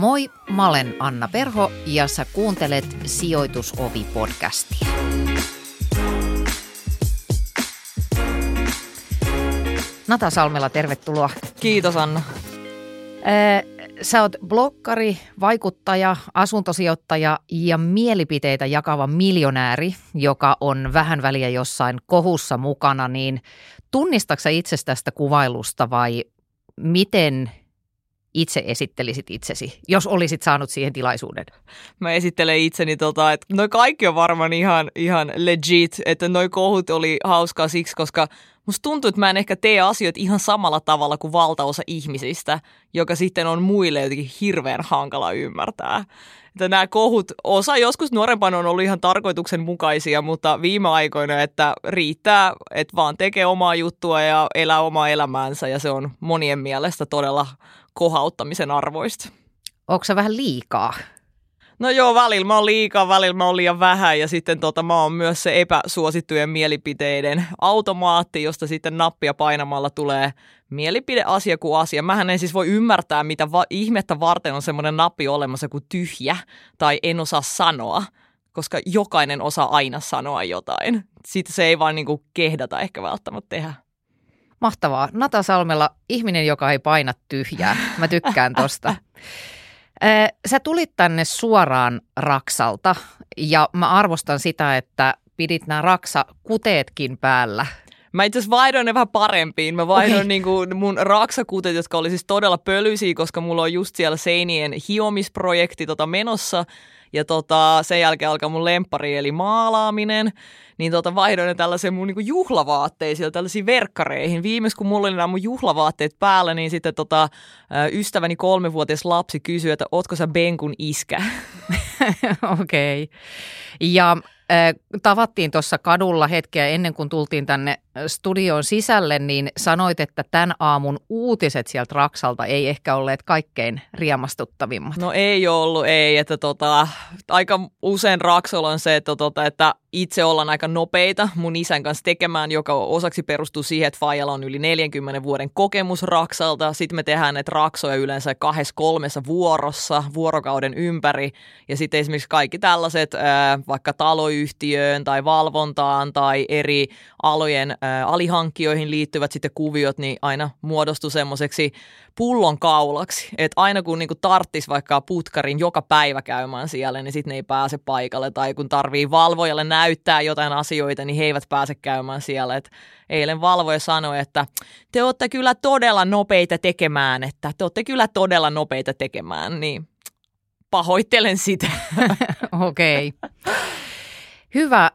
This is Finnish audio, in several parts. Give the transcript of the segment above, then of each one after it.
Moi, mä olen Anna Perho ja sä kuuntelet Sijoitusovi-podcastia. Nata Salmela, tervetuloa. Kiitos Anna. Sä oot blokkari, vaikuttaja, asuntosijoittaja ja mielipiteitä jakava miljonääri, joka on vähän väliä jossain kohussa mukana, niin tunnistatko itse tästä kuvailusta vai miten itse esittelisit itsesi, jos olisit saanut siihen tilaisuuden? Mä esittelen itseni, tota, että noi kaikki on varmaan ihan, ihan legit, että noi kohut oli hauskaa siksi, koska musta tuntuu, että mä en ehkä tee asioita ihan samalla tavalla kuin valtaosa ihmisistä, joka sitten on muille jotenkin hirveän hankala ymmärtää. Että nämä kohut, osa joskus nuorempana on ollut ihan tarkoituksenmukaisia, mutta viime aikoina, että riittää, että vaan tekee omaa juttua ja elää omaa elämäänsä ja se on monien mielestä todella kohauttamisen arvoista. Onko se vähän liikaa? No joo, välillä mä oon liikaa, välillä mä oon liian vähän ja sitten tota, mä oon myös se epäsuosittujen mielipiteiden automaatti, josta sitten nappia painamalla tulee mielipide asia kuin asia. Mähän en siis voi ymmärtää, mitä va- ihmettä varten on semmoinen nappi olemassa kuin tyhjä tai en osaa sanoa, koska jokainen osaa aina sanoa jotain. Sitten se ei vaan niinku kehdata ehkä välttämättä tehdä. Mahtavaa. Nata Salmella, ihminen, joka ei paina tyhjää. Mä tykkään tosta. Sä tulit tänne suoraan Raksalta ja mä arvostan sitä, että pidit nämä Raksa-kuteetkin päällä. Mä itse asiassa vaihdoin ne vähän parempiin. Mä vaihdoin okay. niin kuin mun raksakutet, jotka oli siis todella pölyisiä, koska mulla on just siellä seinien hiomisprojekti tota menossa. Ja tota, sen jälkeen alkaa mun lempari eli maalaaminen niin tota vaihdoin ne tällaisiin mun niinku juhlavaatteisiin, tällaisiin verkkareihin. Viimeis kun mulla oli nämä mun juhlavaatteet päällä, niin sitten tota, ystäväni kolmevuotias lapsi kysyi, että ootko sä Benkun iskä? Okei. Okay. Ja tavattiin tuossa kadulla hetkeä ennen kuin tultiin tänne studioon sisälle, niin sanoit, että tämän aamun uutiset sieltä Raksalta ei ehkä olleet kaikkein riemastuttavimmat. No ei ollut, ei. Että tota, aika usein Raksalla on se, että, tota, että itse ollaan aika nopeita mun isän kanssa tekemään, joka osaksi perustuu siihen, että Fajalla on yli 40 vuoden kokemus Raksalta. Sitten me tehdään näitä raksoja yleensä kahdessa kolmessa vuorossa vuorokauden ympäri. Ja sitten esimerkiksi kaikki tällaiset, vaikka taloyhtiöön tai valvontaan tai eri alojen alihankkijoihin liittyvät sitten kuviot, niin aina muodostuu semmoiseksi pullon kaulaksi. Että aina kun niinku tarttis vaikka putkarin joka päivä käymään siellä, niin sitten ne ei pääse paikalle. Tai kun tarvii valvojalle näyttää jotain asioita, niin he eivät pääse käymään siellä. Et eilen valvoja sanoi, että te olette kyllä todella nopeita tekemään, että te olette kyllä todella nopeita tekemään, niin pahoittelen sitä. Okei. okay. Hyvä.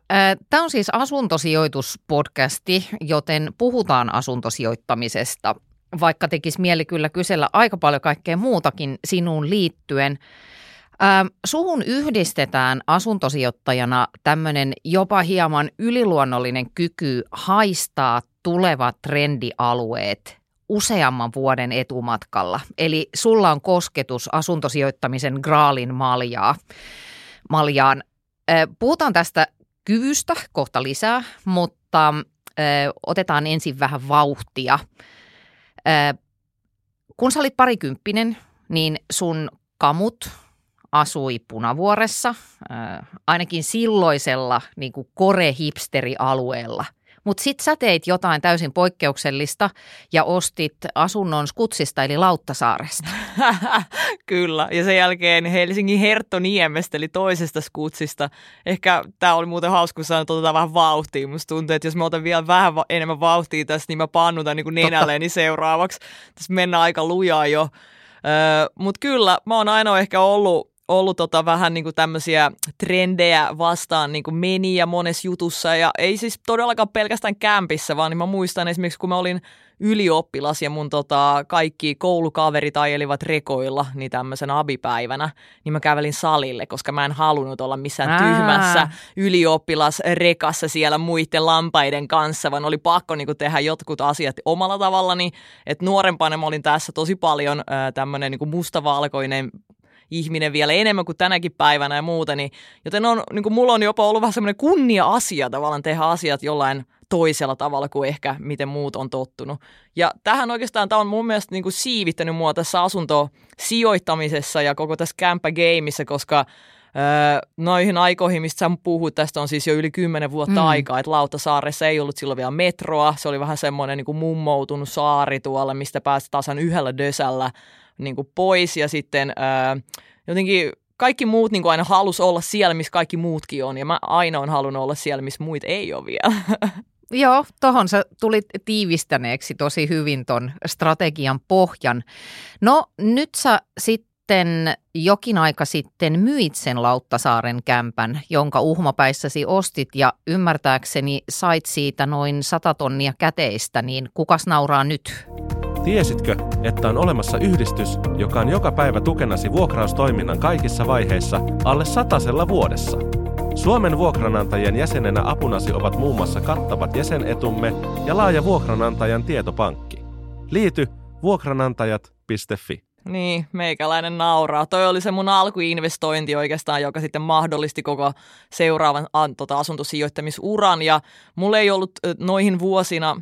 Tämä on siis asuntosijoituspodcasti, joten puhutaan asuntosijoittamisesta, vaikka tekisi mieli kyllä kysellä aika paljon kaikkea muutakin sinuun liittyen. Suhun yhdistetään asuntosijoittajana tämmöinen jopa hieman yliluonnollinen kyky haistaa tulevat trendialueet useamman vuoden etumatkalla. Eli sulla on kosketus asuntosijoittamisen graalin maljaa, maljaan. Puhutaan tästä kyvystä kohta lisää, mutta otetaan ensin vähän vauhtia. Kun sä olit parikymppinen, niin sun kamut asui Punavuoressa, ainakin silloisella niin kuin kore-hipsteri-alueella – mutta sitten sä teit jotain täysin poikkeuksellista ja ostit asunnon Skutsista eli Lauttasaaresta. Kyllä, ja sen jälkeen Helsingin Herttoniemestä eli toisesta Skutsista. Ehkä tämä oli muuten hauska, kun sanoin, että vähän vauhtia. Musta tuntuu, että jos mä otan vielä vähän enemmän vauhtia tässä, niin mä pannutan niin nenälleeni seuraavaksi. Tässä mennään aika lujaa jo. Öö, Mutta kyllä, mä oon aina ehkä ollut ollut tota vähän niin kuin tämmöisiä trendejä vastaan niin kuin meni ja monessa jutussa. Ja ei siis todellakaan pelkästään kämpissä, vaan niin mä muistan esimerkiksi, kun mä olin ylioppilas ja mun tota, kaikki koulukaverit ajelivat rekoilla niin tämmöisen abipäivänä, niin mä kävelin salille, koska mä en halunnut olla missään Ää. tyhmässä ylioppilasrekassa siellä muiden lampaiden kanssa, vaan oli pakko niin kuin, tehdä jotkut asiat omalla tavallani. Että nuorempana mä olin tässä tosi paljon äh, tämmöinen niin mustavalkoinen ihminen vielä enemmän kuin tänäkin päivänä ja muuta. Niin, joten on, niin kuin mulla on jopa ollut vähän semmoinen kunnia-asia tavallaan tehdä asiat jollain toisella tavalla kuin ehkä miten muut on tottunut. Ja tähän oikeastaan tämä on mun mielestä niin kuin siivittänyt mua tässä asuntosijoittamisessa ja koko tässä kämppägeimissä, koska Öö, noihin aikoihin, mistä sä puhut, tästä on siis jo yli kymmenen vuotta mm. aikaa, että Lautasaaressa ei ollut silloin vielä metroa, se oli vähän semmoinen niin kuin mummoutunut saari tuolla, mistä pääsi tasan yhdellä dösällä niin kuin pois ja sitten öö, jotenkin kaikki muut niin kuin aina halus olla siellä, missä kaikki muutkin on ja mä aina on halunnut olla siellä, missä muita ei ole vielä. Joo, tuohon sä tulit tiivistäneeksi tosi hyvin ton strategian pohjan. No nyt sä sitten jokin aika sitten myit sen Lauttasaaren kämpän, jonka uhmapäissäsi ostit ja ymmärtääkseni sait siitä noin 100 tonnia käteistä, niin kukas nauraa nyt? Tiesitkö, että on olemassa yhdistys, joka on joka päivä tukenasi vuokraustoiminnan kaikissa vaiheissa alle satasella vuodessa? Suomen vuokranantajien jäsenenä apunasi ovat muun muassa kattavat jäsenetumme ja laaja vuokranantajan tietopankki. Liity vuokranantajat.fi. Niin, meikäläinen nauraa. Toi oli se mun alkuinvestointi oikeastaan, joka sitten mahdollisti koko seuraavan tota, asuntosijoittamisuran. Ja mulla ei ollut noihin vuosina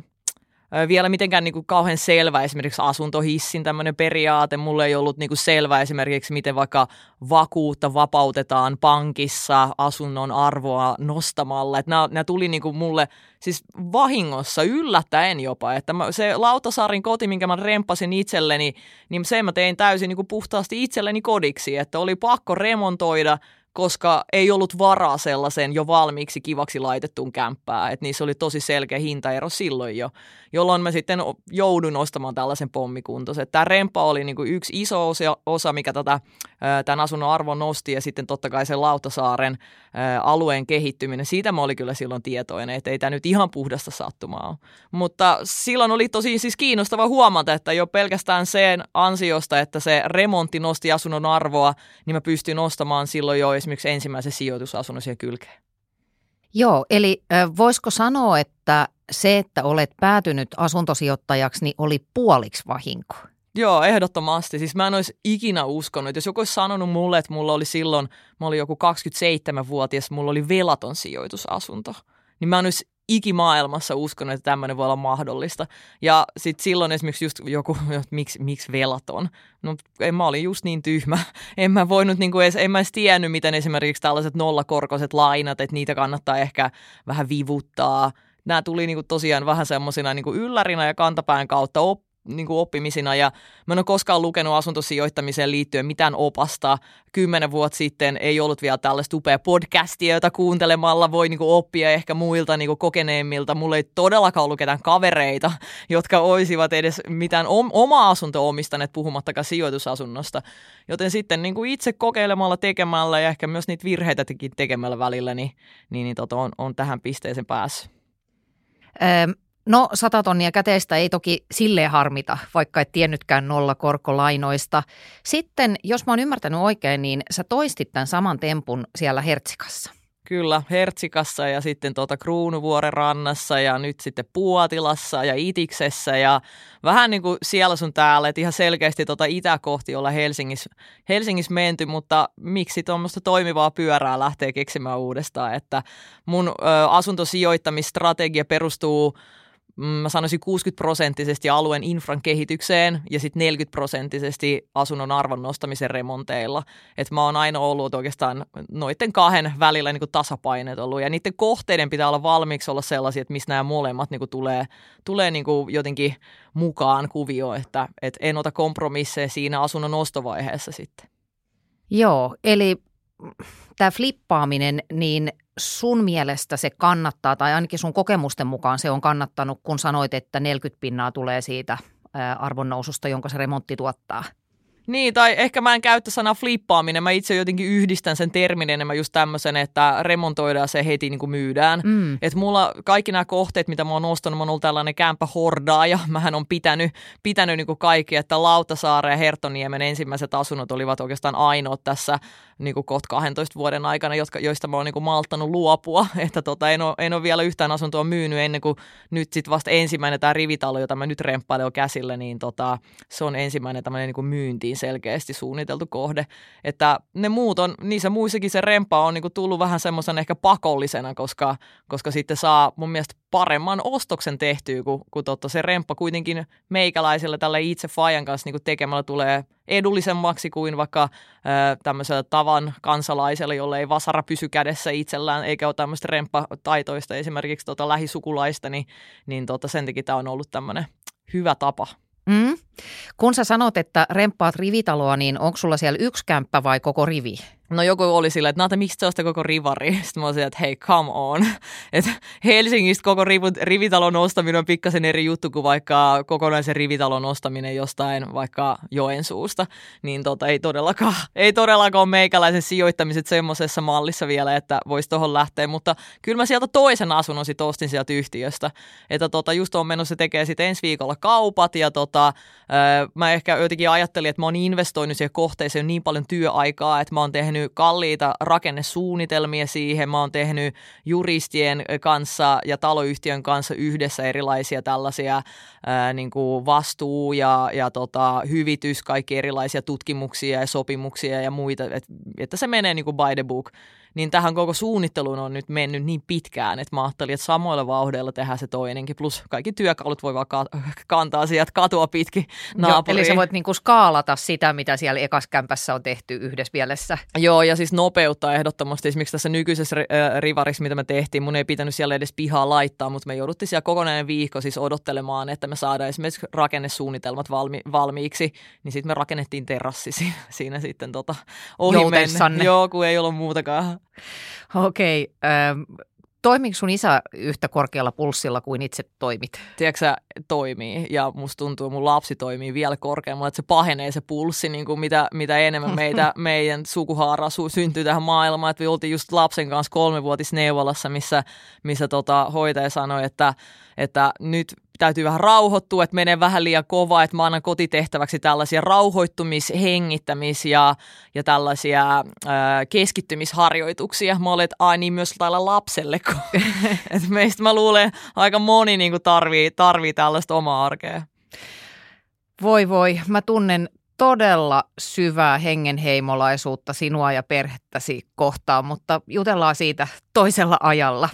vielä mitenkään niin kuin kauhean selvä esimerkiksi asuntohissin tämmöinen periaate. Mulle ei ollut niin kuin selvä esimerkiksi, miten vaikka vakuutta vapautetaan pankissa asunnon arvoa nostamalla. Että nämä, nämä tuli niin kuin mulle siis vahingossa, yllättäen jopa. Että mä, se Lautasaarin koti, minkä mä rempasin itselleni, niin se mä tein täysin niin kuin puhtaasti itselleni kodiksi. Että oli pakko remontoida – koska ei ollut varaa sellaiseen jo valmiiksi kivaksi laitettuun kämppään. Että niissä oli tosi selkeä hintaero silloin jo, jolloin mä sitten joudun ostamaan tällaisen pommikuntoisen. Tämä rempa oli niin kuin yksi iso osa, osa mikä tätä, tämän asunnon arvon nosti ja sitten totta kai se Lautasaaren alueen kehittyminen. Siitä mä olin kyllä silloin tietoinen, että ei tämä nyt ihan puhdasta sattumaa ole. Mutta silloin oli tosi siis kiinnostava huomata, että jo pelkästään sen ansiosta, että se remontti nosti asunnon arvoa, niin mä pystyin ostamaan silloin jo esimerkiksi ensimmäisen sijoitusasunnon siihen kylkeen. Joo, eli voisiko sanoa, että se, että olet päätynyt asuntosijoittajaksi, niin oli puoliksi vahinko? Joo, ehdottomasti. Siis mä en olisi ikinä uskonut, että jos joku olisi sanonut mulle, että mulla oli silloin, mä olin joku 27-vuotias, mulla oli velaton sijoitusasunto, niin mä en olisi ikimaailmassa uskonut, että tämmöinen voi olla mahdollista. Ja sitten silloin esimerkiksi just joku, että miksi, miksi velaton? No en, mä olin just niin tyhmä. En mä voinut niin edes, en mä edes tiennyt, miten esimerkiksi tällaiset nollakorkoiset lainat, että niitä kannattaa ehkä vähän vivuttaa. Nämä tuli niin kuin tosiaan vähän semmoisina niin yllärinä ja kantapään kautta op, niin kuin oppimisina ja mä en ole koskaan lukenut asuntosijoittamiseen liittyen mitään opasta. Kymmenen vuotta sitten ei ollut vielä tällaista upea podcastia, jota kuuntelemalla voi niin kuin oppia ehkä muilta niin kuin kokeneemmilta. Mulla ei todellakaan ollut ketään kavereita, jotka olisivat edes mitään om- omaa asuntoa omistaneet puhumattakaan sijoitusasunnosta. Joten sitten niin kuin itse kokeilemalla, tekemällä ja ehkä myös niitä virheitä tekemällä välillä, niin, niin, niin tota, on, on tähän pisteeseen päässyt. No sata tonnia käteistä ei toki silleen harmita, vaikka et tiennytkään nolla korkolainoista. Sitten, jos mä oon ymmärtänyt oikein, niin sä toistit tämän saman tempun siellä Hertsikassa. Kyllä, Hertsikassa ja sitten tuota Kruunuvuoren rannassa ja nyt sitten Puotilassa ja Itiksessä ja vähän niin kuin siellä sun täällä, että ihan selkeästi tuota itä kohti olla Helsingissä, Helsingissä menty, mutta miksi tuommoista toimivaa pyörää lähtee keksimään uudestaan, että mun ö, asuntosijoittamistrategia perustuu mä sanoisin 60 prosenttisesti alueen infran kehitykseen ja sitten 40 prosenttisesti asunnon arvon nostamisen remonteilla. Et mä oon aina ollut oikeastaan noiden kahden välillä niin tasapainet ollut ja niiden kohteiden pitää olla valmiiksi olla sellaisia, että missä nämä molemmat niin tulee, tulee niin jotenkin mukaan kuvio, että et en ota kompromisseja siinä asunnon ostovaiheessa sitten. Joo, eli tämä flippaaminen, niin sun mielestä se kannattaa, tai ainakin sun kokemusten mukaan se on kannattanut, kun sanoit, että 40 pinnaa tulee siitä arvonnoususta, jonka se remontti tuottaa? Niin, tai ehkä mä en käyttä sanaa flippaaminen. Mä itse jotenkin yhdistän sen termin enemmän just tämmöisen, että remontoidaan se heti niin kuin myydään. Mm. Että mulla kaikki nämä kohteet, mitä mä oon ostanut, mä oon ollut tällainen kämpä ja Mähän on pitänyt, pitänyt niin kuin kaikki, että Lautasaare ja Hertoniemen ensimmäiset asunnot olivat oikeastaan ainoat tässä niin kuin kohta 12 vuoden aikana, jotka, joista mä oon niin kuin malttanut luopua. Että tota, en, ole, en ole vielä yhtään asuntoa myynyt ennen kuin nyt sitten vasta ensimmäinen tämä rivitalo, jota mä nyt remppailen käsillä, niin tota, se on ensimmäinen tämmöinen niin kuin myyntiin hyvin selkeästi suunniteltu kohde. Että ne muut on, niissä muissakin se rempa on niin kuin tullut vähän semmoisen ehkä pakollisena, koska, koska sitten saa mun mielestä paremman ostoksen tehtyä, kun, kun totta se remppa kuitenkin meikäläiselle tällä itse Fajan kanssa niin tekemällä tulee edullisemmaksi kuin vaikka tämmöisellä tavan kansalaisella, jolle ei vasara pysy kädessä itsellään, eikä ole tämmöistä remppataitoista esimerkiksi tota lähisukulaista, niin, niin tota, sen takia tämä on ollut tämmöinen hyvä tapa. Mm. Kun sä sanot, että remppaat rivitaloa, niin onko sulla siellä yksi kämppä vai koko rivi? No joku oli silleen, että Nata, miksi se koko rivari? Sitten mä olisin, että hei, come on. Että Helsingistä koko riv- rivitalon ostaminen on pikkasen eri juttu kuin vaikka kokonaisen rivitalon ostaminen jostain vaikka Joensuusta. Niin tota, ei todellakaan, ei todellakaan ole meikäläisen sijoittamiset semmoisessa mallissa vielä, että voisi tuohon lähteä. Mutta kyllä mä sieltä toisen asunnon sit ostin sieltä yhtiöstä. Että tota, just on menossa tekee sitten ensi viikolla kaupat ja tota, mä ehkä jotenkin ajattelin, että mä oon investoinut siihen kohteeseen niin paljon työaikaa, että mä oon tehnyt tehnyt kalliita rakennesuunnitelmia siihen, mä oon tehnyt juristien kanssa ja taloyhtiön kanssa yhdessä erilaisia tällaisia ää, niin kuin vastuu- ja, ja tota, hyvitys, kaikki erilaisia tutkimuksia ja sopimuksia ja muita, että, että se menee niin kuin by the book niin tähän koko suunnitteluun on nyt mennyt niin pitkään, että mä ajattelin, että samoilla vauhdeilla tehdään se toinenkin, plus kaikki työkalut voi vaan kantaa sieltä katua pitkin naapuriin. Joo, eli sä voit niinku skaalata sitä, mitä siellä ekaskämpässä on tehty yhdessä mielessä. Joo, ja siis nopeuttaa ehdottomasti. Esimerkiksi tässä nykyisessä rivarissa, mitä me tehtiin, mun ei pitänyt siellä edes pihaa laittaa, mutta me jouduttiin siellä kokonainen viikko siis odottelemaan, että me saadaan esimerkiksi rakennesuunnitelmat valmi- valmiiksi, niin sitten me rakennettiin terassi siinä, siinä sitten tota, ohi Joo, kun ei ollut muutakaan Okei. Okay, ähm, toimiko sun isä yhtä korkealla pulssilla kuin itse toimit? Tiedätkö toimii ja musta tuntuu, että mun lapsi toimii vielä korkeammalla, että se pahenee se pulssi, niin kuin mitä, mitä enemmän meitä, meidän sukuhaara syntyy tähän maailmaan. Että me oltiin just lapsen kanssa kolmevuotisneuvolassa, missä, missä tota, hoitaja sanoi, että, että nyt täytyy vähän rauhoittua, että menee vähän liian kovaa, että mä annan kotitehtäväksi tällaisia rauhoittumis-, hengittämis- ja, ja tällaisia ää, keskittymisharjoituksia. Mä olen, että ai niin myös tällä lapselle, kun, että meistä mä luulen aika moni niin tarvii, tarvii tällaista omaa arkea. Voi voi, mä tunnen todella syvää hengenheimolaisuutta sinua ja perhettäsi kohtaan, mutta jutellaan siitä toisella ajalla.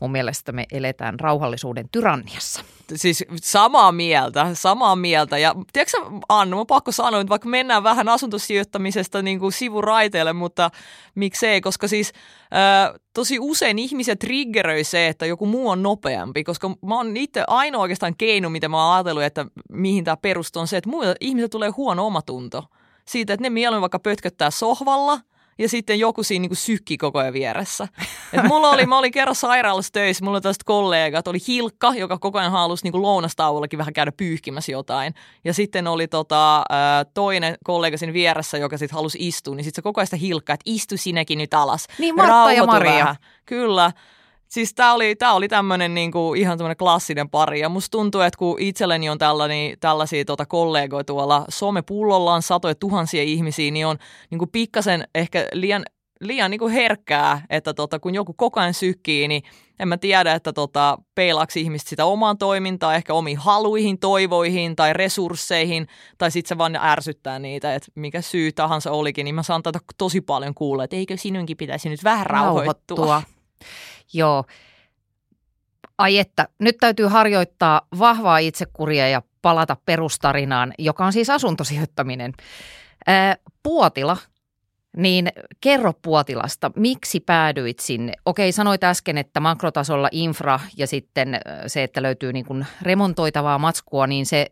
Mun mielestä me eletään rauhallisuuden tyranniassa. Siis samaa mieltä, samaa mieltä. Ja tiedätkö Anna, mä pakko sanoa, että vaikka mennään vähän asuntosijoittamisesta niin kuin sivuraiteelle, mutta miksei, koska siis ää, tosi usein ihmiset triggeröi se, että joku muu on nopeampi, koska mä oon itse ainoa oikeastaan keino, mitä mä oon ajatellut, että mihin tämä perustuu, on se, että muilla ihmiset tulee huono omatunto siitä, että ne mieluummin vaikka pötköttää sohvalla – ja sitten joku siinä niin sykki koko ajan vieressä. Et mulla oli, mä olin kerran sairaalassa töissä, mulla oli tästä kollegat, oli Hilkka, joka koko ajan halusi niin lounastauollakin vähän käydä pyyhkimässä jotain. Ja sitten oli tota, toinen kollega siinä vieressä, joka sitten halusi istua, niin sitten se koko ajan sitä Hilkka, että istu sinäkin nyt alas. Niin Martta ja Maria. Vähän. Kyllä. Siis tämä oli, tää oli tämmöinen niinku, ihan tämmöinen klassinen pari. Ja musta tuntuu, että kun itselleni on tällainen, tällaisia tota, kollegoja tuolla somepullolla on satoja tuhansia ihmisiä, niin on niinku, pikkasen ehkä liian, liian niinku, herkkää, että tota, kun joku koko ajan sykkii, niin en mä tiedä, että tota, peilaako ihmiset sitä omaan toimintaan, ehkä omiin haluihin, toivoihin tai resursseihin, tai sitten se vaan ärsyttää niitä, että mikä syy tahansa olikin, niin mä saan tätä tosi paljon kuulla, että eikö sinunkin pitäisi nyt vähän rauhoittua. rauhoittua. Joo. Ai että, nyt täytyy harjoittaa vahvaa itsekuria ja palata perustarinaan, joka on siis asuntosijoittaminen. Ää, Puotila, niin kerro Puotilasta, miksi päädyit sinne? Okei, sanoit äsken, että makrotasolla infra ja sitten se, että löytyy niin kuin remontoitavaa matskua, niin se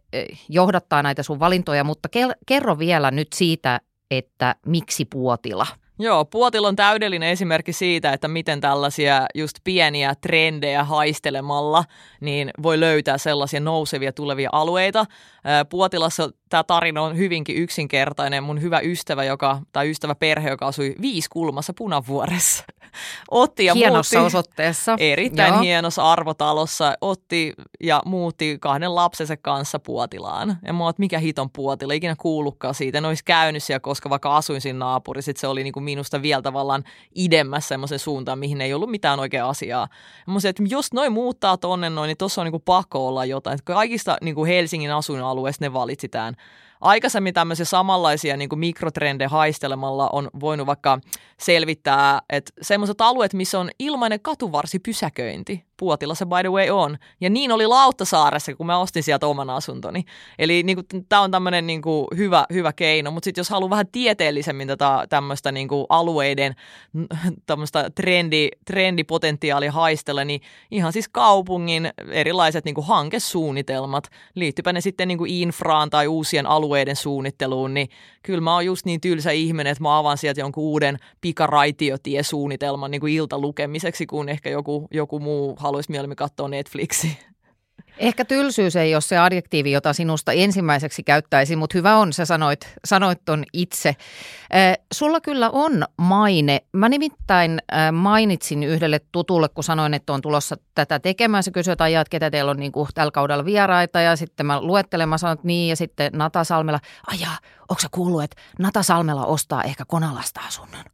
johdattaa näitä sun valintoja, mutta kerro vielä nyt siitä, että miksi Puotila – Joo, Puotil on täydellinen esimerkki siitä, että miten tällaisia just pieniä trendejä haistelemalla niin voi löytää sellaisia nousevia tulevia alueita. Puotilassa tämä tarina on hyvinkin yksinkertainen. Mun hyvä ystävä, joka, tai ystävä perhe, joka asui viisi kulmassa Punavuoressa, otti ja Hienossa muutti, osoitteessa. Erittäin Joo. hienossa arvotalossa. Otti ja muutti kahden lapsensa kanssa Puotilaan. Ja mä oon, mikä hiton Puotila, ikinä kuullutkaan siitä. En olisi käynyt siellä, koska vaikka asuin siinä naapurissa, se oli niinku minusta vielä tavallaan idemmässä semmoisen suuntaan, mihin ei ollut mitään oikeaa asiaa. Ja mä että jos noin muuttaa tonne noin, niin tuossa on niinku pakko olla jotain. Että kaikista niinku Helsingin asuinalueista ne valitsi tämän aikaisemmin tämmöisiä samanlaisia niin kuin mikrotrendejä haistelemalla on voinut vaikka selvittää, että semmoiset alueet, missä on ilmainen katuvarsipysäköinti, Puotilassa by the way on. Ja niin oli Lauttasaaressa, kun mä ostin sieltä oman asuntoni. Eli niin tämä on tämmöinen niin hyvä, hyvä keino. Mutta sitten jos haluaa vähän tieteellisemmin tätä tämmöistä niin alueiden tämmöistä trendi, trendipotentiaalia haistella, niin ihan siis kaupungin erilaiset niin hankesuunnitelmat, liittypä ne sitten niin infraan tai uusien alueiden suunnitteluun, niin kyllä mä oon just niin tylsä ihminen, että mä avaan sieltä jonkun uuden pikaraitiotiesuunnitelman niin iltalukemiseksi, kun ehkä joku, joku muu haluaisi mieluummin katsoa Netflixiä. Ehkä tylsyys ei ole se adjektiivi, jota sinusta ensimmäiseksi käyttäisi, mutta hyvä on, sä sanoit, sanoit ton itse. Sulla kyllä on maine. Mä nimittäin mainitsin yhdelle tutulle, kun sanoin, että on tulossa tätä tekemään. Se kysyi, että ajat, ketä teillä on niin kuin, tällä kaudella vieraita ja sitten mä luettelen, mä sanon, että niin ja sitten Nata Salmela. Ajaa, onko sä kuullut, että Nata Salmela ostaa ehkä Konalasta asunnon?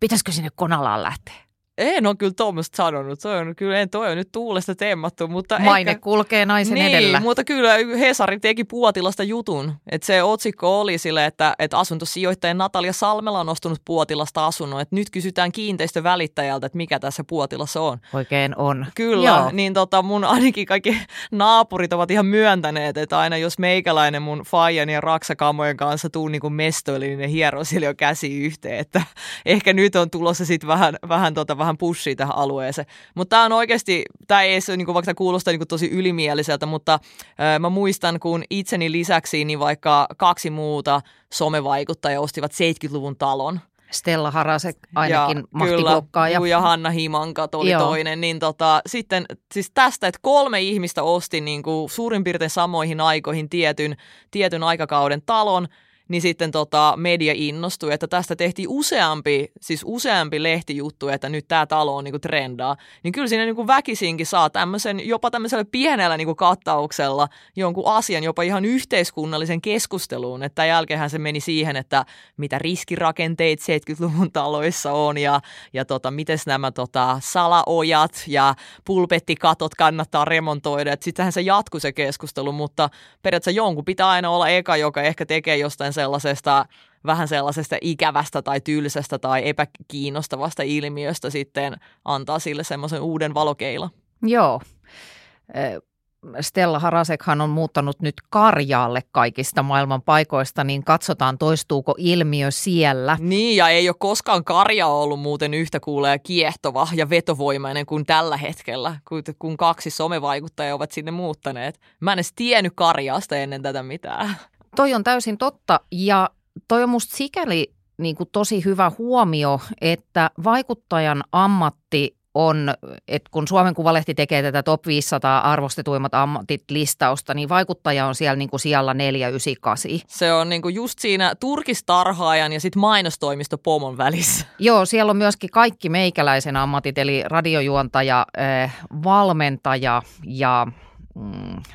Pitäisikö sinne Konalaan lähteä? En ole kyllä tuommoista sanonut. Toi on, kyllä, en, toi on nyt tuulesta teemattu. Mutta Maine ehkä, kulkee naisen niin, edellä. mutta kyllä Hesari teki Puotilasta jutun. Että se otsikko oli sille, että, että asuntosijoittaja Natalia Salmela on ostunut Puotilasta asunnon. Että nyt kysytään kiinteistövälittäjältä, että mikä tässä Puotilassa on. Oikein on. Kyllä, Joo. niin tota, mun ainakin kaikki naapurit ovat ihan myöntäneet, että aina jos meikäläinen mun Fajan ja Raksakamojen kanssa tuu niin kuin mestoille, niin ne hieroo sille jo käsi yhteen. Että ehkä nyt on tulossa sitten vähän, vähän tota, vähän pushia tähän alueeseen. Mutta tämä on oikeasti, tämä ei edes, niin kuin, vaikka tämä kuulostaa niin kuin tosi ylimieliseltä, mutta äh, mä muistan, kun itseni lisäksi niin vaikka kaksi muuta somevaikuttajaa ostivat 70-luvun talon. Stella Harasek ainakin ja, mahtiblokkaa. Kyllä, ja Hanna Himanka oli Joo. toinen. Niin tota, sitten siis tästä, että kolme ihmistä osti niin kuin suurin piirtein samoihin aikoihin tietyn, tietyn aikakauden talon – niin sitten tota, media innostui, että tästä tehtiin useampi, siis useampi lehtijuttu, että nyt tämä talo on niinku trendaa, niin kyllä siinä niinku väkisinkin saa tämmöisen, jopa tämmöisellä pienellä niinku kattauksella jonkun asian, jopa ihan yhteiskunnallisen keskusteluun, että jälkeenhän se meni siihen, että mitä riskirakenteet 70-luvun taloissa on ja, ja tota, miten nämä tota, salaojat ja pulpettikatot kannattaa remontoida, että sittenhän se jatkuu se keskustelu, mutta periaatteessa jonkun pitää aina olla eka, joka ehkä tekee jostain sellaisesta vähän sellaisesta ikävästä tai tylsästä tai epäkiinnostavasta ilmiöstä sitten antaa sille semmoisen uuden valokeila. Joo. Stella Harasekhan on muuttanut nyt Karjaalle kaikista maailman paikoista, niin katsotaan toistuuko ilmiö siellä. Niin, ja ei ole koskaan Karja ollut muuten yhtä kuulee kiehtova ja vetovoimainen kuin tällä hetkellä, kun kaksi somevaikuttajaa ovat sinne muuttaneet. Mä en edes tiennyt Karjaasta ennen tätä mitään. Toi on täysin totta ja toi on musta sikäli niin kuin tosi hyvä huomio, että vaikuttajan ammatti on, että kun Suomen Kuvalehti tekee tätä top 500 arvostetuimmat ammatit listausta, niin vaikuttaja on siellä niin kuin siellä 498. Se on niin kuin just siinä turkistarhaajan ja sitten mainostoimisto pomon välissä. Joo, siellä on myöskin kaikki meikäläisen ammatit, eli radiojuontaja, valmentaja ja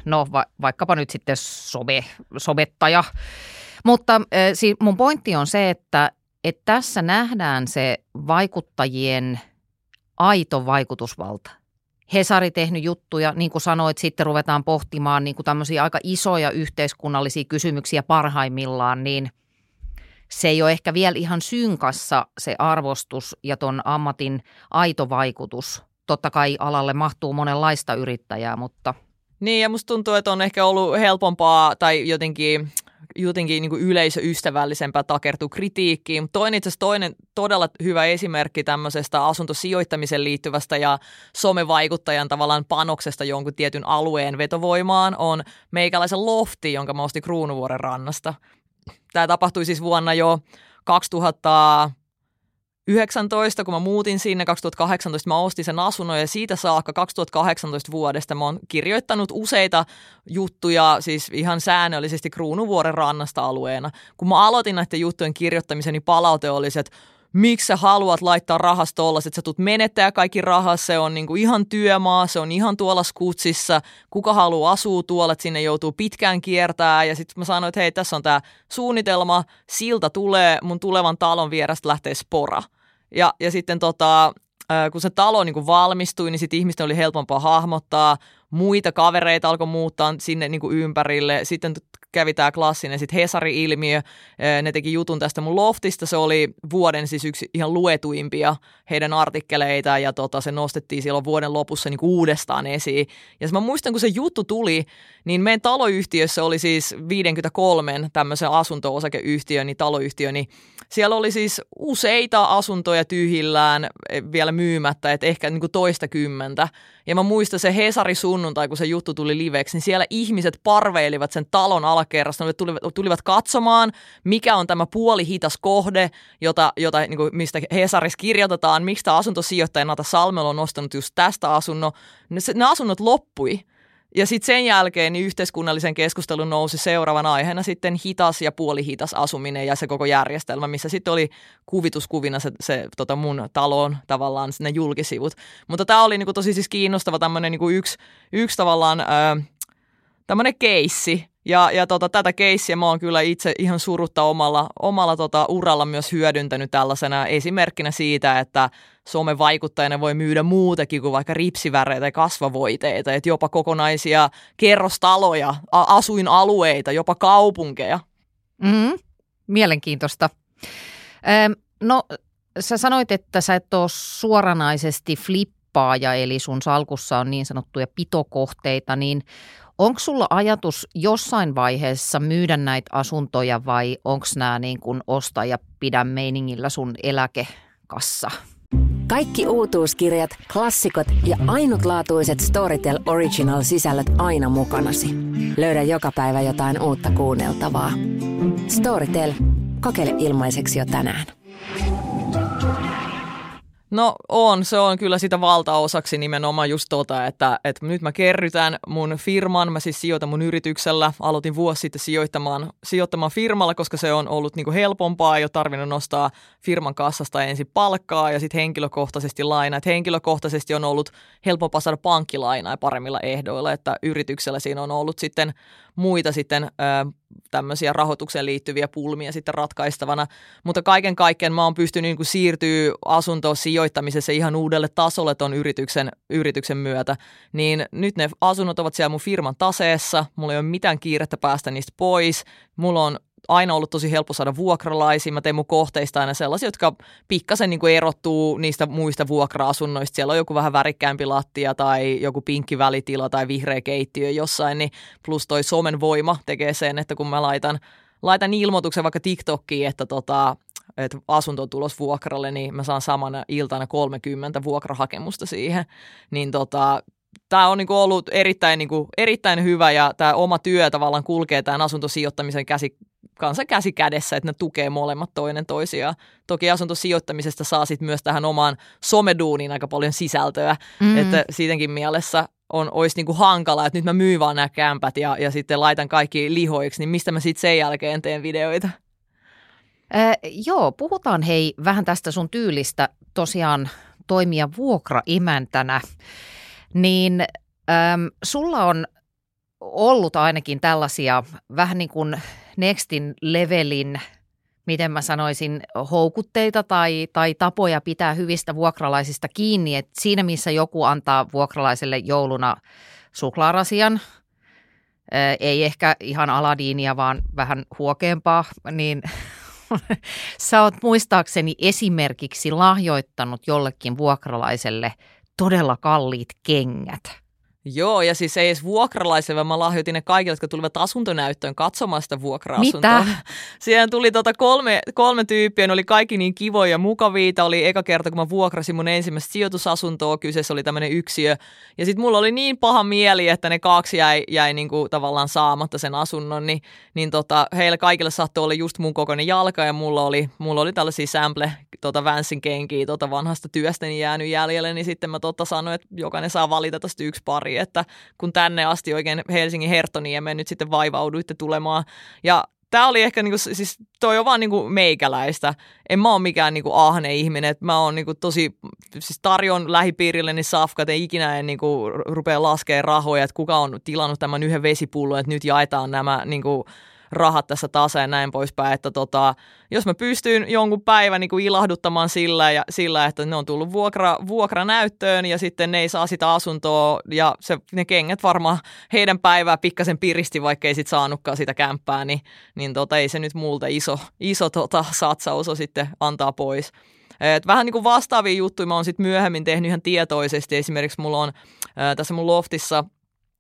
no va, vaikkapa nyt sitten sobe, sobettaja. Mutta äh, mun pointti on se, että, että tässä nähdään se vaikuttajien aito vaikutusvalta. Hesari tehnyt juttuja, niin kuin sanoit, sitten ruvetaan pohtimaan niin kuin tämmöisiä aika isoja yhteiskunnallisia kysymyksiä parhaimmillaan, niin se ei ole ehkä vielä ihan synkassa se arvostus ja ton ammatin aito vaikutus. Totta kai alalle mahtuu monenlaista yrittäjää, mutta – niin, ja musta tuntuu, että on ehkä ollut helpompaa tai jotenkin jotenkin niin kuin yleisöystävällisempää takertua kritiikkiin. Toinen itse toinen todella hyvä esimerkki tämmöisestä asuntosijoittamiseen liittyvästä ja somevaikuttajan tavallaan panoksesta jonkun tietyn alueen vetovoimaan on meikäläisen lofti, jonka mä ostin Kruunuvuoren rannasta. Tämä tapahtui siis vuonna jo 2000 19, kun mä muutin sinne 2018, mä ostin sen asunnon ja siitä saakka 2018 vuodesta mä oon kirjoittanut useita juttuja siis ihan säännöllisesti Kruunuvuoren rannasta alueena. Kun mä aloitin näiden juttujen kirjoittamisen, niin palaute oli että miksi sä haluat laittaa rahasta että sä tulet menettää kaikki rahas, se on niinku ihan työmaa, se on ihan tuolla skutsissa, kuka haluaa asua tuolla, että sinne joutuu pitkään kiertää ja sitten mä sanoin, että hei tässä on tämä suunnitelma, silta tulee, mun tulevan talon vierestä lähtee spora. Ja, ja sitten tota, kun se talo niin kuin valmistui, niin sitten ihmisten oli helpompaa hahmottaa. Muita kavereita alkoi muuttaa sinne niin kuin ympärille. Sitten kävi tämä klassinen sit Hesari-ilmiö. Ne teki jutun tästä mun loftista. Se oli vuoden siis yksi ihan luetuimpia heidän artikkeleita ja tota, se nostettiin silloin vuoden lopussa niin uudestaan esiin. Ja mä muistan, kun se juttu tuli, niin meidän taloyhtiössä oli siis 53 tämmöisen asunto-osakeyhtiön, niin taloyhtiö, niin siellä oli siis useita asuntoja tyhjillään e, vielä myymättä, että ehkä niin kuin toista kymmentä. Ja mä muistan se Hesari sunnuntai, kun se juttu tuli liveksi, niin siellä ihmiset parveilivat sen talon alakerrasta. Ne tulivat, tulivat katsomaan, mikä on tämä puolihitas kohde, jota, jota niin kuin, mistä Hesaris kirjoitetaan, miksi tämä asuntosijoittaja Nata Salmelo on nostanut just tästä asunnon. Ne, ne asunnot loppui. Ja sitten sen jälkeen niin yhteiskunnallisen keskustelun nousi seuraavan aiheena sitten hitas ja puolihitas asuminen ja se koko järjestelmä, missä sitten oli kuvituskuvina se, se tota mun talon tavallaan sinne julkisivut. Mutta tämä oli niinku tosi siis kiinnostava tämmöinen niinku yksi, yksi tavallaan tämmöinen keissi, ja, ja tota, tätä keissiä mä oon kyllä itse ihan surutta omalla, omalla tota, uralla myös hyödyntänyt tällaisena esimerkkinä siitä, että Suomen vaikuttajana voi myydä muutakin kuin vaikka ripsiväreitä ja kasvavoiteita, että jopa kokonaisia kerrostaloja, asuinalueita, jopa kaupunkeja. Mm, mielenkiintoista. Öm, no sä sanoit, että sä et ole suoranaisesti flippaaja, eli sun salkussa on niin sanottuja pitokohteita, niin Onko sulla ajatus jossain vaiheessa myydä näitä asuntoja vai onko nämä niin kuin osta ja pidä meiningillä sun eläkekassa? Kaikki uutuuskirjat, klassikot ja ainutlaatuiset Storytel Original-sisällöt aina mukanasi. Löydä joka päivä jotain uutta kuunneltavaa. Storytel. Kokeile ilmaiseksi jo tänään. No on, se on kyllä sitä valtaosaksi nimenomaan just tota, että, että nyt mä kerrytän mun firman, mä siis sijoitan mun yrityksellä, aloitin vuosi sitten sijoittamaan, sijoittamaan firmalla, koska se on ollut niinku helpompaa, ei ole tarvinnut nostaa firman kassasta ensin palkkaa. Ja sitten henkilökohtaisesti lainaa, että henkilökohtaisesti on ollut helpompaa saada pankkilainaa paremmilla ehdoilla, että yrityksellä siinä on ollut sitten muita sitten ö, tämmöisiä rahoitukseen liittyviä pulmia sitten ratkaistavana. Mutta kaiken kaikkiaan mä oon pystynyt niin siirtyä asuntosijoittamisessa ihan uudelle tasolle ton yrityksen, yrityksen myötä. Niin nyt ne asunnot ovat siellä mun firman taseessa, mulla ei ole mitään kiirettä päästä niistä pois. Mulla on aina ollut tosi helppo saada vuokralaisia. Mä teen mun kohteista aina sellaisia, jotka pikkasen niin kuin erottuu niistä muista vuokra-asunnoista. Siellä on joku vähän värikkäämpi lattia tai joku pinkki välitila tai vihreä keittiö jossain. Niin plus toi somen voima tekee sen, että kun mä laitan, laitan ilmoituksen vaikka TikTokiin, että tota, että asunto on tulos vuokralle, niin mä saan samana iltana 30 vuokrahakemusta siihen. Niin tota, tämä on niinku ollut erittäin, niinku, erittäin hyvä ja tämä oma työ tavallaan kulkee tämän asuntosijoittamisen käsi, kanssa käsi kädessä, että ne tukee molemmat toinen toisiaan. Toki asuntosijoittamisesta saa sitten myös tähän omaan someduuniin aika paljon sisältöä, mm. että siitäkin mielessä on, olisi niinku hankala, että nyt mä myyn vaan nämä kämpät ja, ja sitten laitan kaikki lihoiksi, niin mistä mä sitten sen jälkeen teen videoita? Äh, joo, puhutaan hei vähän tästä sun tyylistä tosiaan toimia vuokraimäntänä. Niin äm, sulla on ollut ainakin tällaisia vähän niin kuin nextin levelin, miten mä sanoisin, houkutteita tai, tai tapoja pitää hyvistä vuokralaisista kiinni. Et siinä, missä joku antaa vuokralaiselle jouluna suklaarasian, ei ehkä ihan Aladiinia, vaan vähän huokeampaa, niin sä oot muistaakseni esimerkiksi lahjoittanut jollekin vuokralaiselle todella kalliit kengät. Joo, ja siis ei edes vuokralaisille, vaan mä lahjoitin ne kaikille, jotka tulivat asuntonäyttöön katsomaan sitä vuokra-asuntoa. Mitä? Siihen tuli tota kolme, kolme tyyppiä, ne oli kaikki niin kivoja ja mukavia. Tämä oli eka kerta, kun mä vuokrasin mun ensimmäistä sijoitusasuntoa, kyseessä oli tämmöinen yksiö. Ja sitten mulla oli niin paha mieli, että ne kaksi jäi, jäi niinku tavallaan saamatta sen asunnon, niin, niin tota, heillä kaikille saattoi olla just mun kokoinen jalka ja mulla oli, mulla oli tällaisia sample tota Vansin kenkiä tota vanhasta työstäni jäänyt jäljelle, niin sitten mä tota sanoin, että jokainen saa valita tästä yksi pari, että kun tänne asti oikein Helsingin Herttoniemeen nyt sitten vaivauduitte tulemaan. Ja tämä oli ehkä niinku, siis toi on vaan niinku meikäläistä. En mä ole mikään niinku ahne ihminen, että mä oon niinku tosi, siis tarjon lähipiirilleni safkat, ei ikinä en niinku rupea laskemaan rahoja, että kuka on tilannut tämän yhden vesipullon, että nyt jaetaan nämä niinku rahat tässä taseen ja näin poispäin, että tota, jos mä pystyn jonkun päivän niin kuin ilahduttamaan sillä, ja, sillä, että ne on tullut vuokra, vuokranäyttöön ja sitten ne ei saa sitä asuntoa ja se, ne kengät varmaan heidän päivää pikkasen piristi, vaikka ei sitten saanutkaan sitä kämppää, niin, niin tota, ei se nyt muulta iso, iso tota, satsaus sitten antaa pois. Et vähän niin kuin vastaavia juttuja mä oon sitten myöhemmin tehnyt ihan tietoisesti. Esimerkiksi mulla on ää, tässä mun loftissa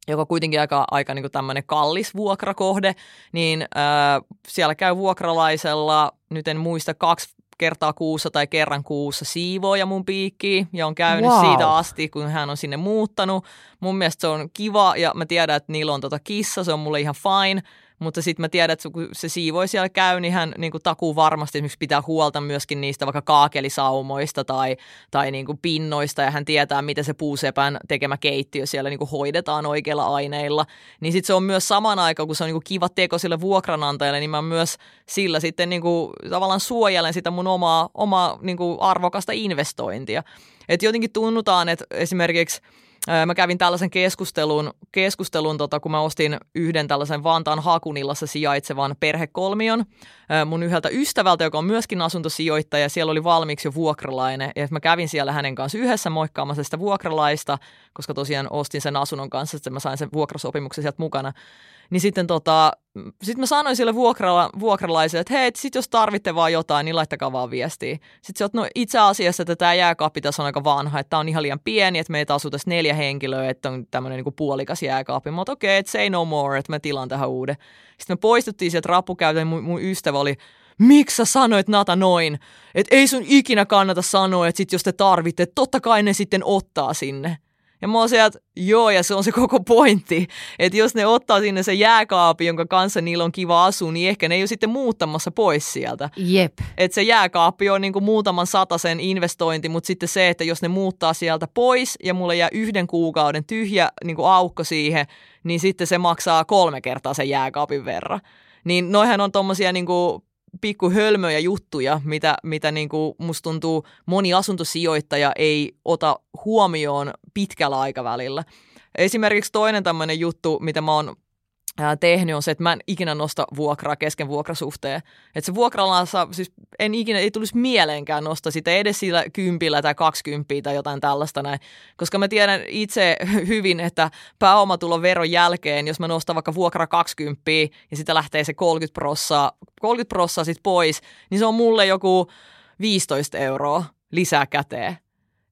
joka on kuitenkin aika, aika niin tämmöinen kallis vuokrakohde, niin ää, siellä käy vuokralaisella, nyt en muista, kaksi kertaa kuussa tai kerran kuussa siivooja mun piikkiin ja on käynyt wow. siitä asti, kun hän on sinne muuttanut. Mun mielestä se on kiva ja mä tiedän, että niillä on tota kissa, se on mulle ihan fine, mutta sitten mä tiedän, että kun se siivoi siellä käy, niin hän niin kuin takuu varmasti esimerkiksi pitää huolta myöskin niistä vaikka kaakelisaumoista tai, tai niin kuin pinnoista ja hän tietää, miten se puusepän tekemä keittiö siellä niin kuin hoidetaan oikeilla aineilla. Niin sitten se on myös saman aikaan, kun se on niin kuin kiva teko sille vuokranantajalle, niin mä myös sillä sitten niin kuin, tavallaan suojelen sitä mun omaa, omaa niin kuin arvokasta investointia. Että jotenkin tunnutaan, että esimerkiksi – Mä kävin tällaisen keskustelun, keskustelun tota, kun mä ostin yhden tällaisen Vantaan Hakunillassa sijaitsevan perhekolmion mun yhdeltä ystävältä, joka on myöskin asuntosijoittaja. Siellä oli valmiiksi jo vuokralainen ja mä kävin siellä hänen kanssa yhdessä moikkaamassa sitä vuokralaista, koska tosiaan ostin sen asunnon kanssa, että mä sain sen vuokrasopimuksen sieltä mukana. Niin sitten tota, sit mä sanoin sille vuokrala, vuokralaiselle, että hei, sit jos tarvitte vaan jotain, niin laittakaa vaan viestiä. Sitten se no itse asiassa, että tämä jääkaappi tässä on aika vanha, että tämä on ihan liian pieni, että meitä asuu tässä neljä henkilöä, että on tämmöinen niinku puolikas jääkaappi. Mutta okei, okay, että say no more, että mä tilaan tähän uuden. Sitten me poistuttiin sieltä rappukäytön, mun, mun ystävä oli, miksi sä sanoit Nata noin? Että ei sun ikinä kannata sanoa, että sit jos te tarvitte, totta kai ne sitten ottaa sinne. Ja mä oon sieltä, joo, ja se on se koko pointti, että jos ne ottaa sinne se jääkaapi, jonka kanssa niillä on kiva asua, niin ehkä ne ei ole sitten muuttamassa pois sieltä. Jep. Että se jääkaappi on niin kuin muutaman sen investointi, mutta sitten se, että jos ne muuttaa sieltä pois ja mulle jää yhden kuukauden tyhjä niin kuin aukko siihen, niin sitten se maksaa kolme kertaa sen jääkaapin verran. Niin noihän on tommosia niin kuin pikku hölmöjä juttuja, mitä, mitä niin kuin musta tuntuu moni asuntosijoittaja ei ota huomioon pitkällä aikavälillä. Esimerkiksi toinen tämmöinen juttu, mitä mä oon tehnyt on se, että mä en ikinä nosta vuokraa kesken vuokrasuhteen. Että se vuokralansa, siis en ikinä, ei tulisi mieleenkään nostaa sitä edes sillä kympillä tai kaksikymppiä tai jotain tällaista näin. Koska mä tiedän itse hyvin, että pääomatulon veron jälkeen, jos mä nostan vaikka vuokra 20 ja sitä lähtee se 30 prossaa, 30 prossaa sit pois, niin se on mulle joku 15 euroa lisää käteen.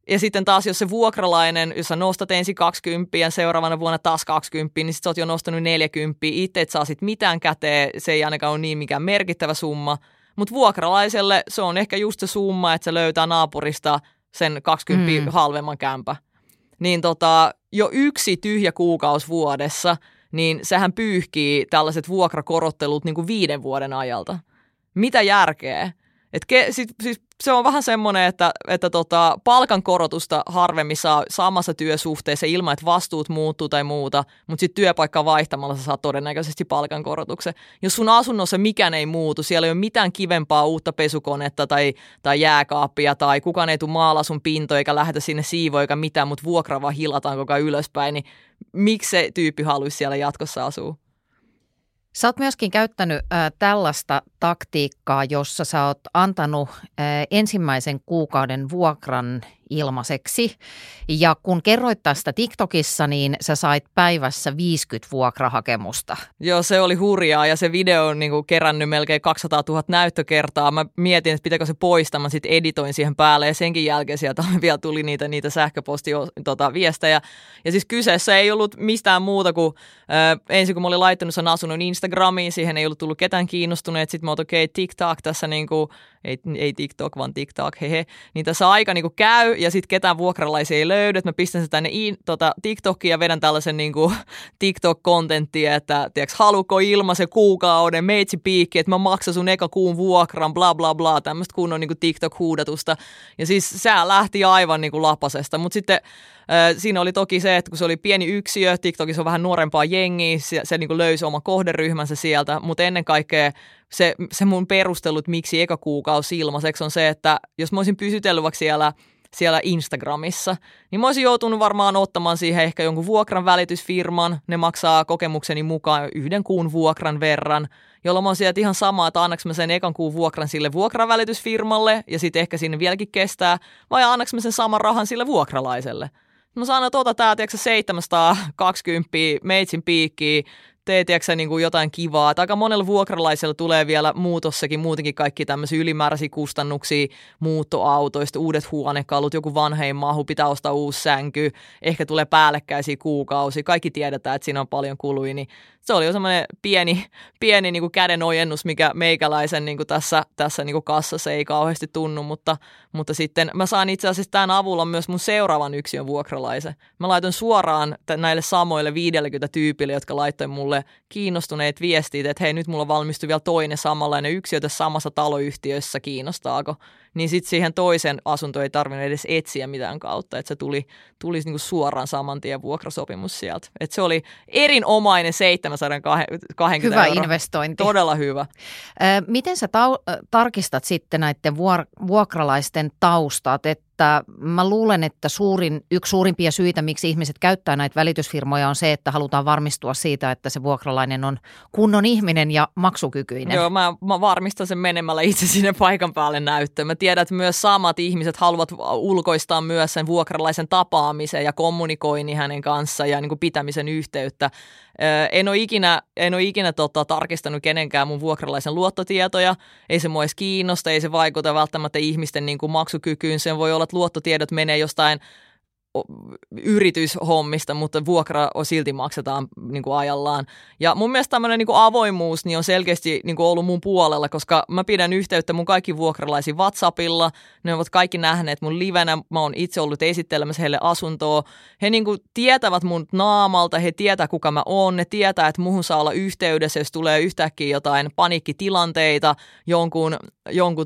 Ja sitten taas, jos se vuokralainen, jos sä nostat ensin 20 ja seuraavana vuonna taas 20, niin sitten sä oot jo nostanut 40. Itse et saa sitten mitään käteen, se ei ainakaan ole niin mikään merkittävä summa. Mutta vuokralaiselle se on ehkä just se summa, että se löytää naapurista sen 20 mm. halvemman kämpä. Niin tota, jo yksi tyhjä kuukausi vuodessa, niin sehän pyyhkii tällaiset vuokrakorottelut niin kuin viiden vuoden ajalta. Mitä järkeä? Et ke, sit, siis se on vähän semmoinen, että, että tota, palkankorotusta harvemmin saa samassa työsuhteessa ilman, että vastuut muuttuu tai muuta, mutta sitten työpaikka vaihtamalla sä saat todennäköisesti palkankorotuksen. Jos sun asunnossa mikään ei muutu, siellä ei ole mitään kivempaa uutta pesukonetta tai, tai jääkaappia tai kukaan ei tule maala sun pinto eikä lähetä sinne siivoa eikä mitään, mutta vuokra vaan hilataan koko ajan ylöspäin, niin miksi se tyyppi haluaisi siellä jatkossa asua? Sä oot myöskin käyttänyt äh, tällaista taktiikkaa, jossa sä oot antanut ensimmäisen kuukauden vuokran ilmaiseksi. Ja kun kerroit tästä TikTokissa, niin sä sait päivässä 50 vuokrahakemusta. Joo, se oli hurjaa ja se video on niin kuin kerännyt melkein 200 000 näyttökertaa. Mä mietin, että pitääkö se poistaa, mä sitten editoin siihen päälle ja senkin jälkeen sieltä vielä tuli niitä, niitä sähköposti tota. Ja siis kyseessä ei ollut mistään muuta kuin äh, ensin kun mä olin laittanut sen asunnon Instagramiin, siihen ei ollut tullut ketään kiinnostuneet. Sitten mä okei, okay, TikTok tässä niin kuin ei, ei TikTok, vaan TikTok, hehe, niin tässä aika niin kuin käy ja sitten ketään vuokralaisia ei löydy, että mä pistän se tänne in, tota, TikTokiin ja vedän tällaisen niin kuin TikTok-kontenttia, että tiedätkö, haluko ilmaisen kuukauden, meitsi piikki, että mä maksan sun eka kuun vuokran, bla bla bla, tämmöistä kunnon niin kuin TikTok-huudatusta. Ja siis se lähti aivan niin kuin lapasesta, mutta sitten Siinä oli toki se, että kun se oli pieni yksiö, TikTokissa on vähän nuorempaa jengiä, se, se niin kuin löysi oman kohderyhmänsä sieltä, mutta ennen kaikkea se, se mun perustelut, miksi eka kuukausi ilmaiseksi on se, että jos mä olisin pysytellyt vaikka siellä siellä Instagramissa, niin mä olisin joutunut varmaan ottamaan siihen ehkä jonkun vuokran välitysfirman. Ne maksaa kokemukseni mukaan yhden kuun vuokran verran, jolloin mä oon sieltä ihan sama, että annaks mä sen ekan kuun vuokran sille vuokravälitysfirmalle ja sitten ehkä sinne vieläkin kestää, vai annaks mä sen saman rahan sille vuokralaiselle. Mä sanon, että ota tää, tiedätkö, 720 meitsin piikkiä, tee tiedätkö, niin kuin jotain kivaa. Että aika monella vuokralaisella tulee vielä muutossakin muutenkin kaikki tämmöisiä ylimääräisiä kustannuksia muuttoautoista, uudet huonekalut, joku vanhein mahu, pitää ostaa uusi sänky, ehkä tulee päällekkäisiä kuukausia. Kaikki tiedetään, että siinä on paljon kuluja, niin se oli jo semmoinen pieni, pieni niin kuin kädenojennus, mikä meikäläisen niin kuin tässä, tässä niin kuin kassassa ei kauheasti tunnu, mutta, mutta sitten mä saan itse asiassa tämän avulla myös mun seuraavan yksion vuokralaisen. Mä laitoin suoraan näille samoille 50 tyypille, jotka laittoi mulle kiinnostuneet viestit, että hei nyt mulla valmistui vielä toinen samanlainen yksiö tässä samassa taloyhtiössä, kiinnostaako? Niin sitten siihen toisen asunto ei tarvinnut edes etsiä mitään kautta, että se tuli, tuli niinku suoraan saman tien vuokrasopimus sieltä. Et se oli erinomainen 720 Hyvä euro. investointi. Todella hyvä. Miten sä tau- tarkistat sitten näiden vuor- vuokralaisten taustat, että mä luulen, että suurin, yksi suurimpia syitä, miksi ihmiset käyttää näitä välitysfirmoja on se, että halutaan varmistua siitä, että se vuokralainen on kunnon ihminen ja maksukykyinen. Joo, mä, mä varmistan sen menemällä itse sinne paikan päälle näyttöön. Mä tiedän, että myös samat ihmiset haluavat ulkoistaa myös sen vuokralaisen tapaamisen ja kommunikoinnin hänen kanssaan ja niin kuin pitämisen yhteyttä. En ole ikinä, en ole ikinä tota, tarkistanut kenenkään mun vuokralaisen luottotietoja. Ei se mua edes kiinnosta, ei se vaikuta välttämättä ihmisten niin kuin maksukykyyn. Sen voi olla, että luottotiedot menee jostain yrityshommista, mutta vuokra silti maksetaan niin kuin ajallaan. Ja mun mielestä tämmöinen niin avoimuus niin on selkeästi niin kuin ollut mun puolella, koska mä pidän yhteyttä mun kaikki vuokralaisiin WhatsAppilla. Ne ovat kaikki nähneet mun livenä. Mä oon itse ollut esittelemässä heille asuntoa. He niin kuin tietävät mun naamalta, he tietää kuka mä oon. Ne tietää, että muhun saa olla yhteydessä, jos tulee yhtäkkiä jotain paniikkitilanteita, jonkun, jonkun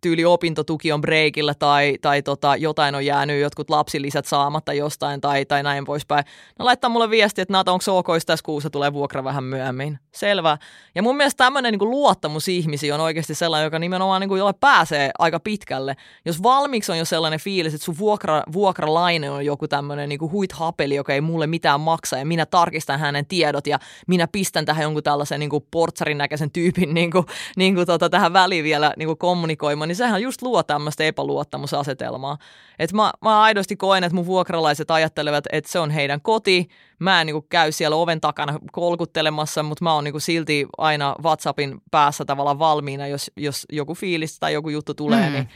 tyyli opintotuki on breikillä tai, tai tota, jotain on jäänyt, jotkut lapsilisät saamatta jostain tai, tai näin poispäin. Ne laittaa mulle viesti, että Nata, onko ok, jos tässä kuussa tulee vuokra vähän myöhemmin. Selvä. Ja mun mielestä tämmöinen niin luottamus ihmisiin on oikeasti sellainen, joka nimenomaan niin kuin, jolle pääsee aika pitkälle. Jos valmiiksi on jo sellainen fiilis, että sun vuokra, vuokralainen on joku tämmöinen niin huithapeli, joka ei mulle mitään maksa ja minä tarkistan hänen tiedot ja minä pistän tähän jonkun tällaisen niin kuin portsarin näköisen tyypin niin kuin, niin kuin tota, tähän väliin vielä niin kuin kommunikoimaan, niin sehän just luo tämmöistä epäluottamusasetelmaa. Et mä, mä aidosti koen, että mun vuokralaiset ajattelevat, että se on heidän koti. Mä en niin käy siellä oven takana kolkuttelemassa, mutta mä oon niin silti aina WhatsAppin päässä tavallaan valmiina, jos, jos joku fiilis tai joku juttu tulee, mm. niin,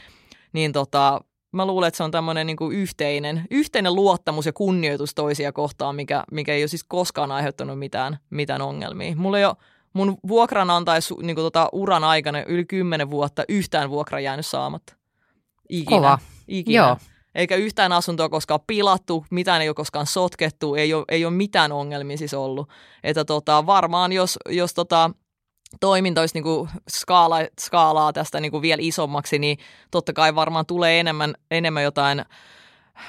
niin tota, mä luulen, että se on tämmöinen niin yhteinen, yhteinen luottamus ja kunnioitus toisia kohtaan, mikä, mikä ei ole siis koskaan aiheuttanut mitään, mitään ongelmia. Mulla ei ole mun vuokranantaja niin tota, uran aikana yli kymmenen vuotta yhtään vuokra jäänyt saamatta. Ikinä. Kova. Ikinä. Joo. Eikä yhtään asuntoa koskaan pilattu, mitään ei ole koskaan sotkettu, ei ole, ei ole mitään ongelmia siis ollut. Että tota, varmaan jos, jos tota, toiminta olisi niinku skaala, skaalaa tästä niinku vielä isommaksi, niin totta kai varmaan tulee enemmän, enemmän jotain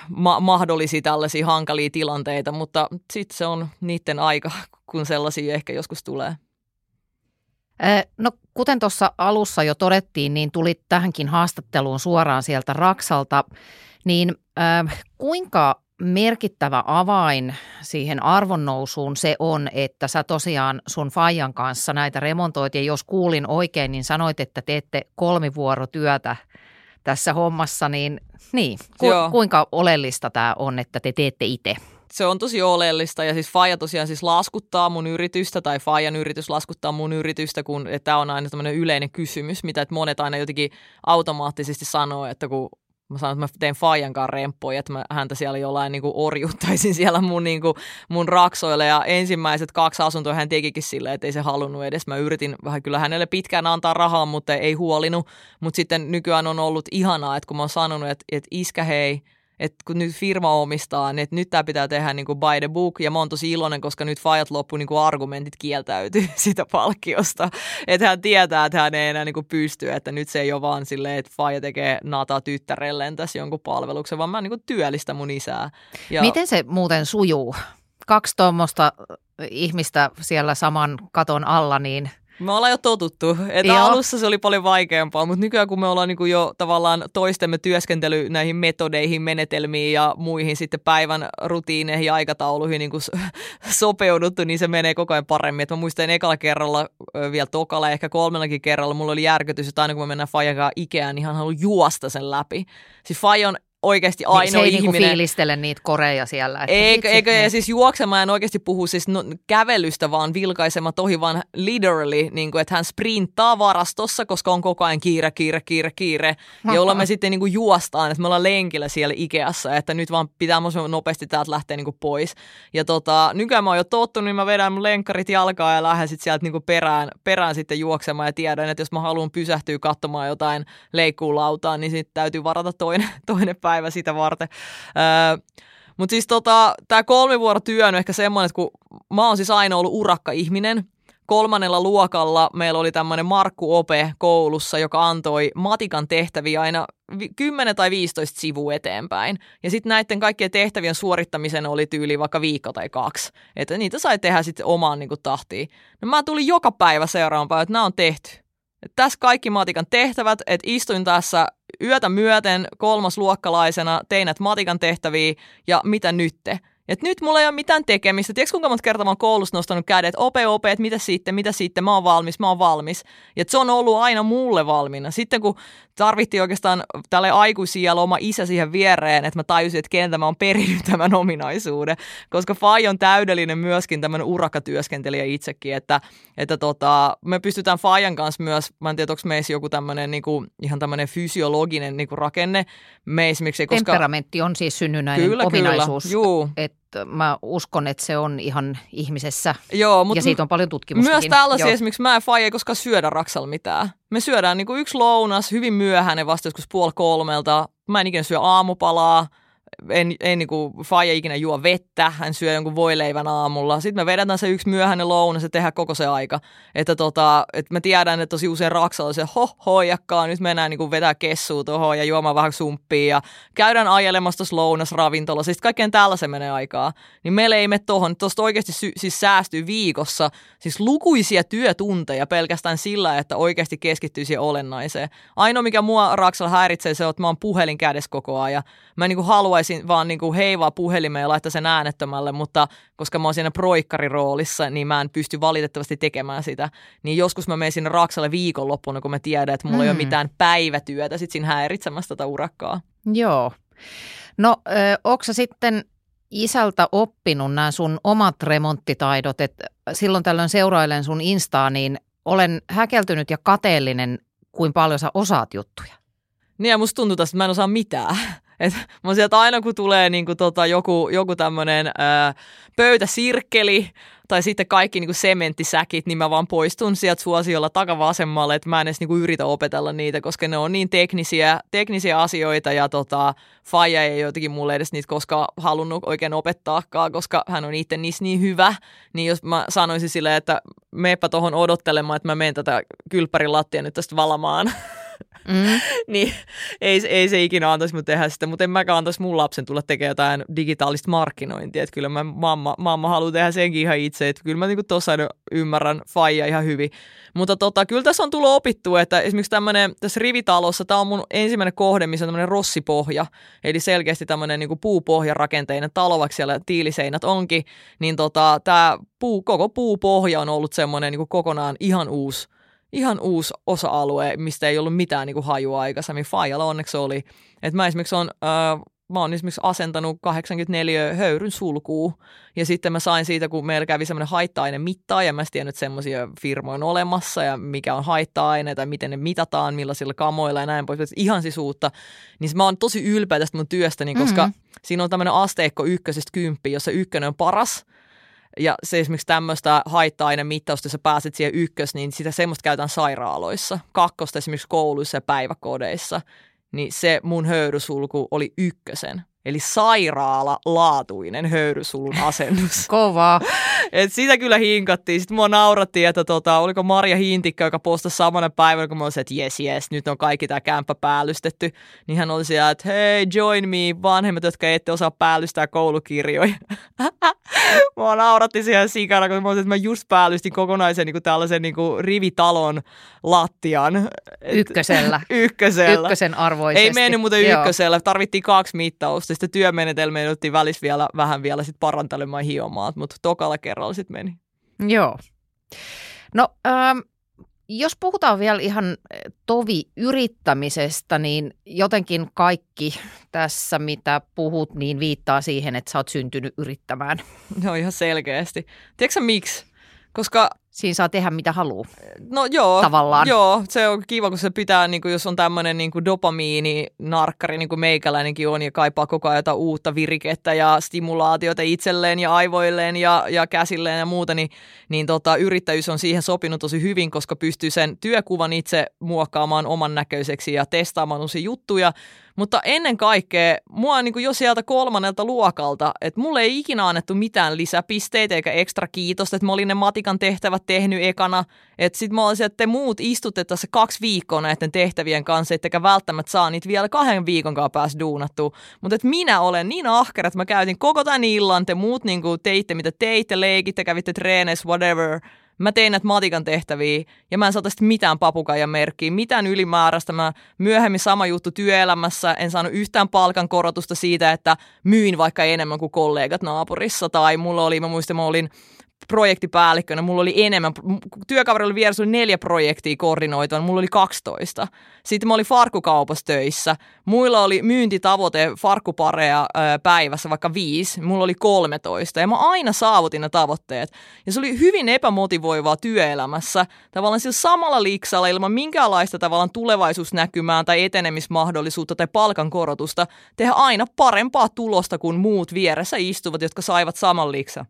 ma- mahdollisia tällaisia hankalia tilanteita, mutta sitten se on niiden aika, kun sellaisia ehkä joskus tulee. No kuten tuossa alussa jo todettiin, niin tuli tähänkin haastatteluun suoraan sieltä Raksalta, niin äh, kuinka merkittävä avain siihen arvonnousuun se on, että sä tosiaan sun Fajan kanssa näitä remontoit? Ja jos kuulin oikein, niin sanoit, että teette kolmivuorotyötä tässä hommassa, niin, niin. Ku, kuinka oleellista tämä on, että te teette itse? se on tosi oleellista ja siis Faija tosiaan siis laskuttaa mun yritystä tai Fajan yritys laskuttaa mun yritystä, kun tämä on aina tämmöinen yleinen kysymys, mitä että monet aina jotenkin automaattisesti sanoo, että kun mä sanon, että mä teen Fajan kanssa remppoja, että mä häntä siellä jollain niin kuin orjuttaisin siellä mun, niin kuin, mun raksoille. Ja ensimmäiset kaksi asuntoa hän tekikin silleen, että ei se halunnut edes. Mä yritin vähän kyllä hänelle pitkään antaa rahaa, mutta ei huolinut. Mutta sitten nykyään on ollut ihanaa, että kun mä oon sanonut, että, että iskä hei, että kun nyt firma omistaa, niin että nyt tämä pitää tehdä niin kuin by the book, ja mä oon tosi iloinen, koska nyt Fajat loppu niin kuin argumentit kieltäytyy sitä palkkiosta. Että hän tietää, että hän ei enää niin kuin pysty, että nyt se ei ole vaan silleen, että Faja tekee nata tyttärelleen tässä jonkun palveluksen, vaan mä niin kuin työllistä mun isää. Ja... Miten se muuten sujuu? Kaksi tuommoista ihmistä siellä saman katon alla, niin Me ollaan jo totuttu. Että Joo. alussa se oli paljon vaikeampaa, mutta nykyään kun me ollaan niin jo tavallaan toistemme työskentely näihin metodeihin, menetelmiin ja muihin sitten päivän rutiineihin ja aikatauluihin niin sopeuduttu, niin se menee koko ajan paremmin. Et mä muistan ekalla kerralla, vielä tokalla ehkä kolmellakin kerralla, mulla oli järkytys, että aina kun me mennään Fajakaan Ikeään, niin hän haluaa juosta sen läpi. Siis Faja on oikeasti Niin, se ainoa ei niinku ihminen. fiilistele niitä koreja siellä. että Eikö, eikö, ne- ja siis juoksemaan en oikeasti puhu siis no, kävelystä, vaan vilkaisema tohi, vaan literally, niin kuin, että hän sprinttaa varastossa, koska on koko ajan kiire, kiire, kiire, kiire, jolloin me sitten niin kuin juostaan, että me ollaan lenkillä siellä Ikeassa, että nyt vaan pitää mahdollisimman nopeasti täältä lähteä niin kuin pois. Ja tota, nykyään mä oon jo tottunut, niin mä vedän mun lenkkarit jalkaan ja lähden sitten sieltä niin kuin perään, perään sitten juoksemaan ja tiedän, että jos mä haluan pysähtyä katsomaan jotain leikkuulautaa, niin sitten täytyy varata toinen, toinen päivä sitä varten. Öö, mutta siis tota, tämä kolmivuorotyö on ehkä semmoinen, että kun mä oon siis aina ollut urakka-ihminen, kolmannella luokalla meillä oli tämmöinen Markku Ope koulussa, joka antoi matikan tehtäviä aina vi- 10 tai 15 sivua eteenpäin. Ja sitten näiden kaikkien tehtävien suorittamisen oli tyyli vaikka viikko tai kaksi. Että niitä sai tehdä sitten omaan niin kuin, tahtiin. No mä tulin joka päivä seuraavan päivän, että nämä on tehty. Et tässä kaikki matikan tehtävät, että istuin tässä yötä myöten kolmasluokkalaisena, tein näitä matikan tehtäviä ja mitä nytte. Et nyt mulla ei ole mitään tekemistä. Tiedätkö kuinka monta kertaa mä oon koulussa nostanut kädet, ope, ope, että mitä sitten, mitä sitten, mä oon valmis, mä oon valmis. Ja se on ollut aina mulle valmiina. Sitten kun tarvittiin oikeastaan tälle aikuisia oma isä siihen viereen, että mä tajusin, että keneltä mä oon perinyt tämän ominaisuuden. Koska Fai on täydellinen myöskin tämmöinen urakatyöskentelijä itsekin, että, että tota, me pystytään Fajan kanssa myös, mä en tiedä, onko meissä joku tämmöinen niinku, ihan tämmöinen fysiologinen niinku rakenne. Me esimerkiksi, koska... Temperamentti on siis synnynnäinen Kyllä, ominaisuus. kyllä. Juu. Että mä uskon, että se on ihan ihmisessä. Joo, mutta ja siitä on paljon tutkimustakin. Myös tällaisia, Joo. esimerkiksi mä ja Faija ei koskaan syödä Raksalla mitään. Me syödään niin kuin yksi lounas, hyvin myöhäinen vasta joskus puoli kolmelta. Mä en ikinä syö aamupalaa. En, en niin kuin Faija ikinä juo vettä, hän syö jonkun voileivän aamulla. Sitten me vedetään se yksi myöhäinen lounas ja tehdään koko se aika. Että tota, että mä tiedän, että tosi usein Raksalla se ho, hoijakkaa, nyt mennään niin kuin vetää kessua tuohon ja juomaan vähän sumppia ja käydään ajelemassa tuossa lounasravintolassa. Siis kaikkeen tällaisen menee aikaa. Niin meillä ei mene tohon. Tuosta oikeasti sy- siis säästyy viikossa siis lukuisia työtunteja pelkästään sillä, että oikeasti keskittyy siihen olennaiseen. Ainoa, mikä mua Raksalla häiritsee, se on, että mä oon puhelin kädessä koko ajan. Mä niin kuin haluaisin vaan niin kuin heivaa puhelimeen ja laittaa sen äänettömälle, mutta koska mä oon siinä proikkariroolissa, niin mä en pysty valitettavasti tekemään sitä. Niin joskus mä menen sinne Raksalle viikonloppuna, kun mä tiedän, että mulla mm. ei ole Mm. mitään päivätyötä sit siinä häiritsemässä tätä urakkaa. Joo. No, onko sitten isältä oppinut nämä sun omat remonttitaidot, että silloin tällöin seurailen sun Instaa, niin olen häkeltynyt ja kateellinen, kuin paljon sä osaat juttuja. Niin ja musta tuntuu tästä, että mä en osaa mitään. Et mä sieltä aina kun tulee niinku tota joku, joku tämmönen ää, pöytäsirkkeli tai sitten kaikki niinku sementtisäkit, niin mä vaan poistun sieltä suosiolla takavasemmalle, että mä en edes niinku yritä opetella niitä, koska ne on niin teknisiä, teknisiä asioita ja tota, Faija ei jotenkin mulle edes niitä koskaan halunnut oikein opettaakaan, koska hän on itse niissä niin hyvä, niin jos mä sanoisin silleen, että meepä tuohon odottelemaan, että mä menen tätä kylppärin lattia nyt tästä valamaan, Mm. niin ei, ei se ikinä antaisi mun tehdä sitä, mutta en mäkään antaisi mun lapsen tulla tekemään jotain digitaalista markkinointia, että kyllä mä, mamma, mamma haluaa tehdä senkin ihan itse, että kyllä mä niinku tuossa ymmärrän faija ihan hyvin. Mutta tota, kyllä tässä on tullut opittua, että esimerkiksi tämmöinen tässä rivitalossa, tämä on mun ensimmäinen kohde, missä on tämmöinen rossipohja, eli selkeästi tämmöinen niinku puupohjarakenteinen talo, vaikka siellä tiiliseinät onkin, niin tota, tämä puu, koko puupohja on ollut semmoinen niinku kokonaan ihan uusi ihan uusi osa-alue, mistä ei ollut mitään niin kuin hajua aikaisemmin. Fajalla onneksi oli. Et mä esimerkiksi on, äh, mä oon esimerkiksi asentanut 84 höyryn sulkuu ja sitten mä sain siitä, kun meillä kävi semmoinen haitta-aine mittaa ja mä en tiennyt, että semmoisia firmoja on olemassa ja mikä on haitta-aineita ja miten ne mitataan, millaisilla kamoilla ja näin pois. Ihan siis uutta. Niin mä oon tosi ylpeä tästä mun työstäni, koska Mhm. siinä on tämmöinen asteikko ykkösestä kymppiin, jossa ykkönen on paras – ja se esimerkiksi tämmöistä haitta-ainemittausta, jos sä pääset siihen ykkös, niin sitä semmoista käytetään sairaaloissa. Kakkosta esimerkiksi kouluissa ja päiväkodeissa. Niin se mun höyrysulku oli ykkösen. Eli sairaala-laatuinen höyrysulun asennus. Kovaa. Et sitä kyllä hinkattiin. Sitten mua naurattiin, että tota, oliko Maria Hintikkä, joka postasi samana päivänä, kun mä olisin, että jes, jes, nyt on kaikki tämä kämppä päällystetty. Niin hän oli siellä, että hei, join me, vanhemmat, jotka ette osaa päällystää koulukirjoja. mua nauratti siellä sikana, kun mä olisin, että mä just päällystin kokonaisen niin kuin tällaisen niin kuin rivitalon lattian. Ykkösellä. ykkösellä. Ykkösen arvoisesti. Ei mennyt muuten Joo. ykkösellä. Tarvittiin kaksi mittausta. Sitten työmenetelmiä jouduttiin välissä vielä vähän vielä sit parantelemaan hiomaan, mutta tokalla kerralla sitten meni. Joo. No, ähm, jos puhutaan vielä ihan tovi yrittämisestä, niin jotenkin kaikki tässä, mitä puhut, niin viittaa siihen, että sä oot syntynyt yrittämään. No ihan selkeästi. Tiedätkö miksi? Koska Siinä saa tehdä mitä haluaa. No joo, tavallaan. joo, se on kiva, kun se pitää, niin kuin, jos on tämmöinen niin dopamiini-narkkari, niin kuin meikäläinenkin on, ja kaipaa koko ajan jotain uutta virikettä ja stimulaatiota itselleen ja aivoilleen ja, ja käsilleen ja muuta, niin, niin tota, yrittäjyys on siihen sopinut tosi hyvin, koska pystyy sen työkuvan itse muokkaamaan oman näköiseksi ja testaamaan uusia juttuja, mutta ennen kaikkea, mua niin jo sieltä kolmannelta luokalta, että mulle ei ikinä annettu mitään lisäpisteitä eikä ekstra kiitosta, että mä olin ne matikan tehtävät tehnyt ekana. Että mä olisin, että te muut istutte tässä kaksi viikkoa näiden tehtävien kanssa, ettekä välttämättä saa niitä vielä kahden viikon kanssa päästä duunattua. Mutta minä olen niin ahkera, että mä käytin koko tämän illan, te muut niin teitte mitä teitte, leikitte, kävitte treeneissä, whatever – Mä tein näitä matikan tehtäviä ja mä en saata mitään papukaijan merkkiä, mitään ylimääräistä. Mä myöhemmin sama juttu työelämässä, en saanut yhtään palkankorotusta siitä, että myin vaikka enemmän kuin kollegat naapurissa. Tai mulla oli, mä muistan, mä olin projektipäällikkönä, mulla oli enemmän, työkaveri oli vieressä oli neljä projektia koordinoitua, mulla oli 12. Sitten mä olin farkkukaupassa töissä, muilla oli myyntitavoite farkkupareja päivässä vaikka viisi, mulla oli 13 ja mä aina saavutin ne tavoitteet. Ja se oli hyvin epämotivoivaa työelämässä, tavallaan sillä samalla liksalla ilman minkäänlaista tavallaan tulevaisuusnäkymää tai etenemismahdollisuutta tai palkankorotusta, tehdä aina parempaa tulosta kuin muut vieressä istuvat, jotka saivat saman liksan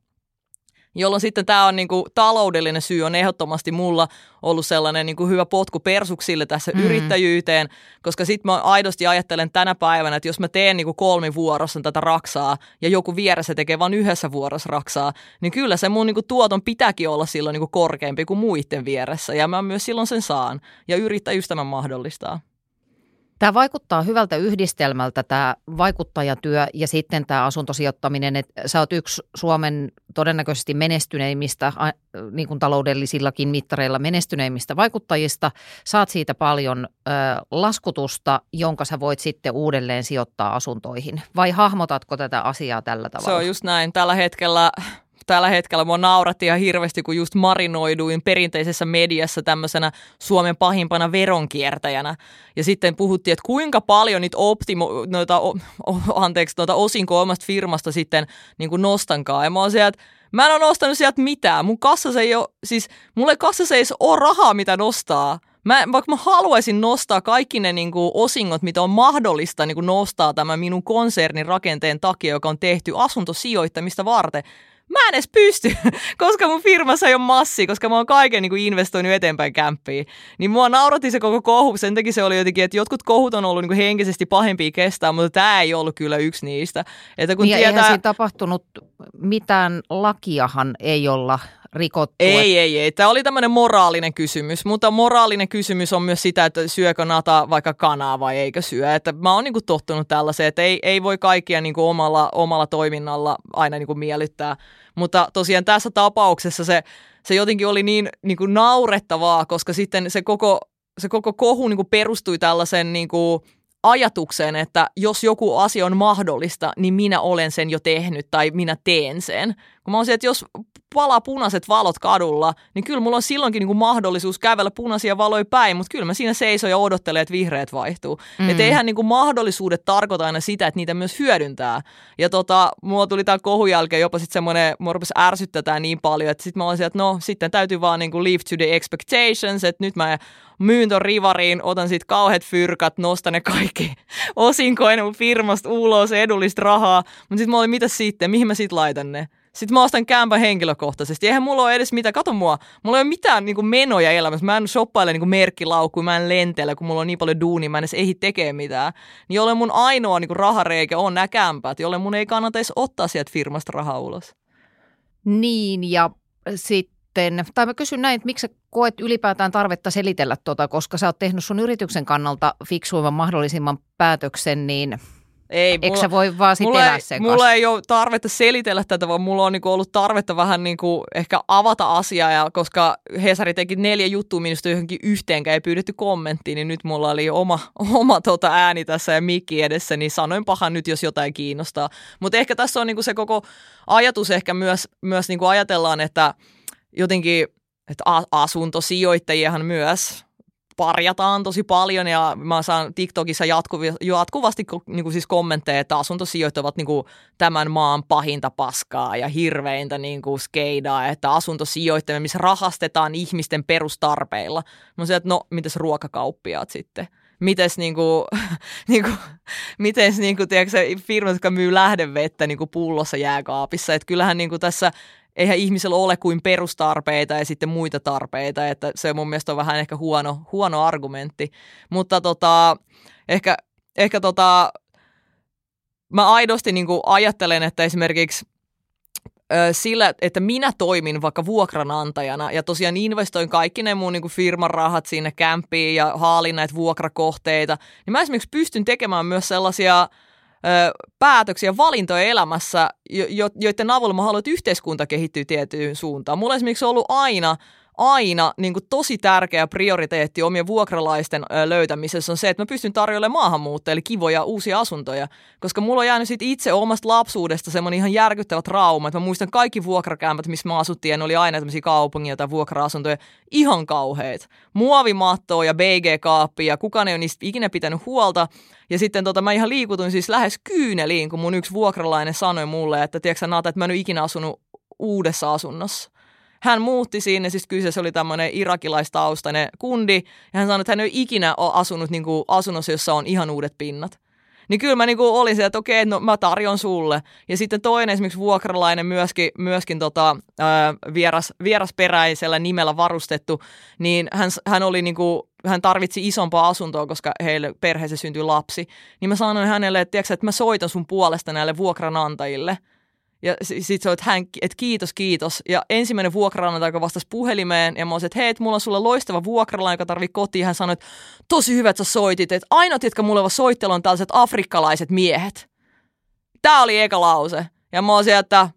jolloin sitten tämä on niin kuin, taloudellinen syy on ehdottomasti mulla ollut sellainen niin kuin hyvä potku persuksille tässä mm. yrittäjyyteen, koska sitten mä aidosti ajattelen tänä päivänä, että jos mä teen niin kuin vuorossa tätä raksaa ja joku vieressä tekee vain yhdessä vuorossa raksaa, niin kyllä se mun niin kuin tuoton pitääkin olla silloin niin kuin korkeampi kuin muiden vieressä ja mä myös silloin sen saan ja yrittäjyys tämän mahdollistaa. Tämä vaikuttaa hyvältä yhdistelmältä tämä vaikuttajatyö ja sitten tämä asuntosijoittaminen, että sä oot yksi Suomen todennäköisesti menestyneimmistä, niin kuin taloudellisillakin mittareilla menestyneimmistä vaikuttajista. Saat siitä paljon ö, laskutusta, jonka sä voit sitten uudelleen sijoittaa asuntoihin. Vai hahmotatko tätä asiaa tällä tavalla? Se on just näin. Tällä hetkellä tällä hetkellä mua nauratti ihan hirveästi, kun just marinoiduin perinteisessä mediassa tämmöisenä Suomen pahimpana veronkiertäjänä. Ja sitten puhuttiin, että kuinka paljon niitä, optimo, noita, o, anteeksi, noita osinko omasta firmasta sitten niin kuin nostankaan. Ja mä oon sieltä, mä en ole nostanut sieltä mitään. Mun kassassa ei ole, siis mulle kassassa ei ole rahaa, mitä nostaa. Mä, vaikka mä haluaisin nostaa kaikki ne niin kuin, osingot, mitä on mahdollista niin kuin, nostaa tämän minun konsernin rakenteen takia, joka on tehty asuntosijoittamista varten, mä en edes pysty, koska mun firmassa ei ole massi, koska mä oon kaiken niin kuin investoinut eteenpäin kämppiin. Niin mua nauratti se koko kohu, sen takia se oli jotenkin, että jotkut kohut on ollut niin kuin henkisesti pahempia kestää, mutta tämä ei ollut kyllä yksi niistä. Että kun niin tietää... eihän siinä tapahtunut mitään lakiahan ei olla rikottu. Ei, ei, ei. Tämä oli tämmöinen moraalinen kysymys, mutta moraalinen kysymys on myös sitä, että syökö nata vaikka kanaa vai eikö syö. Että mä oon niinku tottunut tällaiseen, että ei, ei voi kaikkia niinku omalla, omalla toiminnalla aina niinku miellyttää. Mutta tosiaan tässä tapauksessa se, se jotenkin oli niin niinku naurettavaa, koska sitten se koko, se koko kohu niinku perustui tällaisen niinku, ajatukseen, että jos joku asia on mahdollista, niin minä olen sen jo tehnyt tai minä teen sen. Kun mä oon se, että jos palaa punaiset valot kadulla, niin kyllä mulla on silloinkin niin kuin mahdollisuus kävellä punaisia valoja päin, mutta kyllä mä siinä seison ja odottelen, että vihreät vaihtuu. Mm. Että eihän niin kuin mahdollisuudet tarkoita aina sitä, että niitä myös hyödyntää. Ja tota, mulla tuli tämän kohun jälkeen jopa sitten semmoinen, mua rupesi ärsyttää niin paljon, että sitten mä olisin, että no sitten täytyy vaan niin kuin live to the expectations, että nyt mä myyn ton rivariin, otan siitä kauheat fyrkat, nostan ne kaikki osinkoina mun firmasta ulos, edullista rahaa. Mutta sitten mä olin, mitä sitten, mihin mä sitten laitan ne? Sitten mä ostan kämpän henkilökohtaisesti. Eihän mulla ole edes mitään, kato mua, mulla ei ole mitään niin menoja elämässä. Mä en shoppaile niin merkkilaukkuja, mä en lentele, kun mulla on niin paljon duunia, mä en edes ehdi tekee mitään. Niin jolle mun ainoa niin kuin rahareikä on nämä kämpät, jolle mun ei kannata edes ottaa sieltä firmasta rahaa ulos. Niin, ja sitten, tai mä kysyn näin, että miksi sä koet ylipäätään tarvetta selitellä tuota, koska sä oot tehnyt sun yrityksen kannalta fiksuimman mahdollisimman päätöksen, niin ei, Eikö mulla, sä voi vaan sitten elää sen Mulla ei ole tarvetta selitellä tätä, vaan mulla on niinku ollut tarvetta vähän niinku ehkä avata asiaa, ja koska Hesari teki neljä juttua minusta johonkin yhteenkään ei pyydetty kommenttiin, niin nyt mulla oli oma, oma tota ääni tässä ja mikki edessä, niin sanoin pahan nyt, jos jotain kiinnostaa. Mutta ehkä tässä on niinku se koko ajatus ehkä myös, myös niinku ajatellaan, että jotenkin että asuntosijoittajiahan myös parjataan tosi paljon ja mä saan TikTokissa jatkuvi, jatkuvasti niin kuin siis kommentteja, että asuntosijoittajat ovat niin kuin tämän maan pahinta paskaa ja hirveintä niin kuin skeidaa, että asuntosijoittajat, missä rahastetaan ihmisten perustarpeilla. Mä sanoin, että no, mitäs ruokakauppiaat sitten? mites niinku, niinku, mites niinku, tiedätkö, firmat, jotka myy lähdevettä niinku pullossa jääkaapissa. Että kyllähän niinku tässä eihän ihmisellä ole kuin perustarpeita ja sitten muita tarpeita, että se mun mielestä on vähän ehkä huono, huono argumentti. Mutta tota, ehkä, ehkä tota, mä aidosti niin kuin ajattelen, että esimerkiksi sillä, että minä toimin vaikka vuokranantajana ja tosiaan investoin kaikki ne mun niin firman rahat sinne kämpiin ja haalin näitä vuokrakohteita, niin mä esimerkiksi pystyn tekemään myös sellaisia – päätöksiä, valintoja elämässä, jo, joiden avulla mä haluan, että yhteiskunta kehittyy tiettyyn suuntaan. Mulla esimerkiksi on ollut aina aina niin kuin tosi tärkeä prioriteetti omien vuokralaisten löytämisessä on se, että mä pystyn tarjoamaan maahanmuuttajille kivoja uusia asuntoja, koska mulla on jäänyt sit itse omasta lapsuudesta semmoinen ihan järkyttävä trauma, että mä muistan kaikki vuokrakämpät, missä mä asuttiin, oli aina tämmöisiä kaupungin tai vuokra-asuntoja, ihan kauheet. Muovimattoa ja BG-kaappia, kukaan ei ole niistä ikinä pitänyt huolta. Ja sitten tota, mä ihan liikutuin siis lähes kyyneliin, kun mun yksi vuokralainen sanoi mulle, että tiedätkö Nata, että mä en ole ikinä asunut uudessa asunnossa hän muutti sinne, siis kyseessä oli tämmöinen irakilaistaustainen kundi, ja hän sanoi, että hän ei ole ikinä asunut niin kuin asunnossa, jossa on ihan uudet pinnat. Niin kyllä mä niin kuin olin se, että okei, no mä tarjon sulle. Ja sitten toinen esimerkiksi vuokralainen myöskin, myöskin tota, ää, vieras, vierasperäisellä nimellä varustettu, niin hän, hän oli niin kuin, hän tarvitsi isompaa asuntoa, koska heille perheessä syntyi lapsi. Niin mä sanoin hänelle, että, tiiäksä, että mä soitan sun puolesta näille vuokranantajille – ja sit se että hän, että kiitos, kiitos. Ja ensimmäinen vuokralainen, joka vastasi puhelimeen, ja mä olisin, että hei, mulla on sulla loistava vuokralainen, joka tarvii kotiin. Hän sanoi, että tosi hyvä, että sä soitit. Että ainoat, jotka mulle soittelu on tällaiset afrikkalaiset miehet. Tämä oli eka lause. Ja mä olisin, että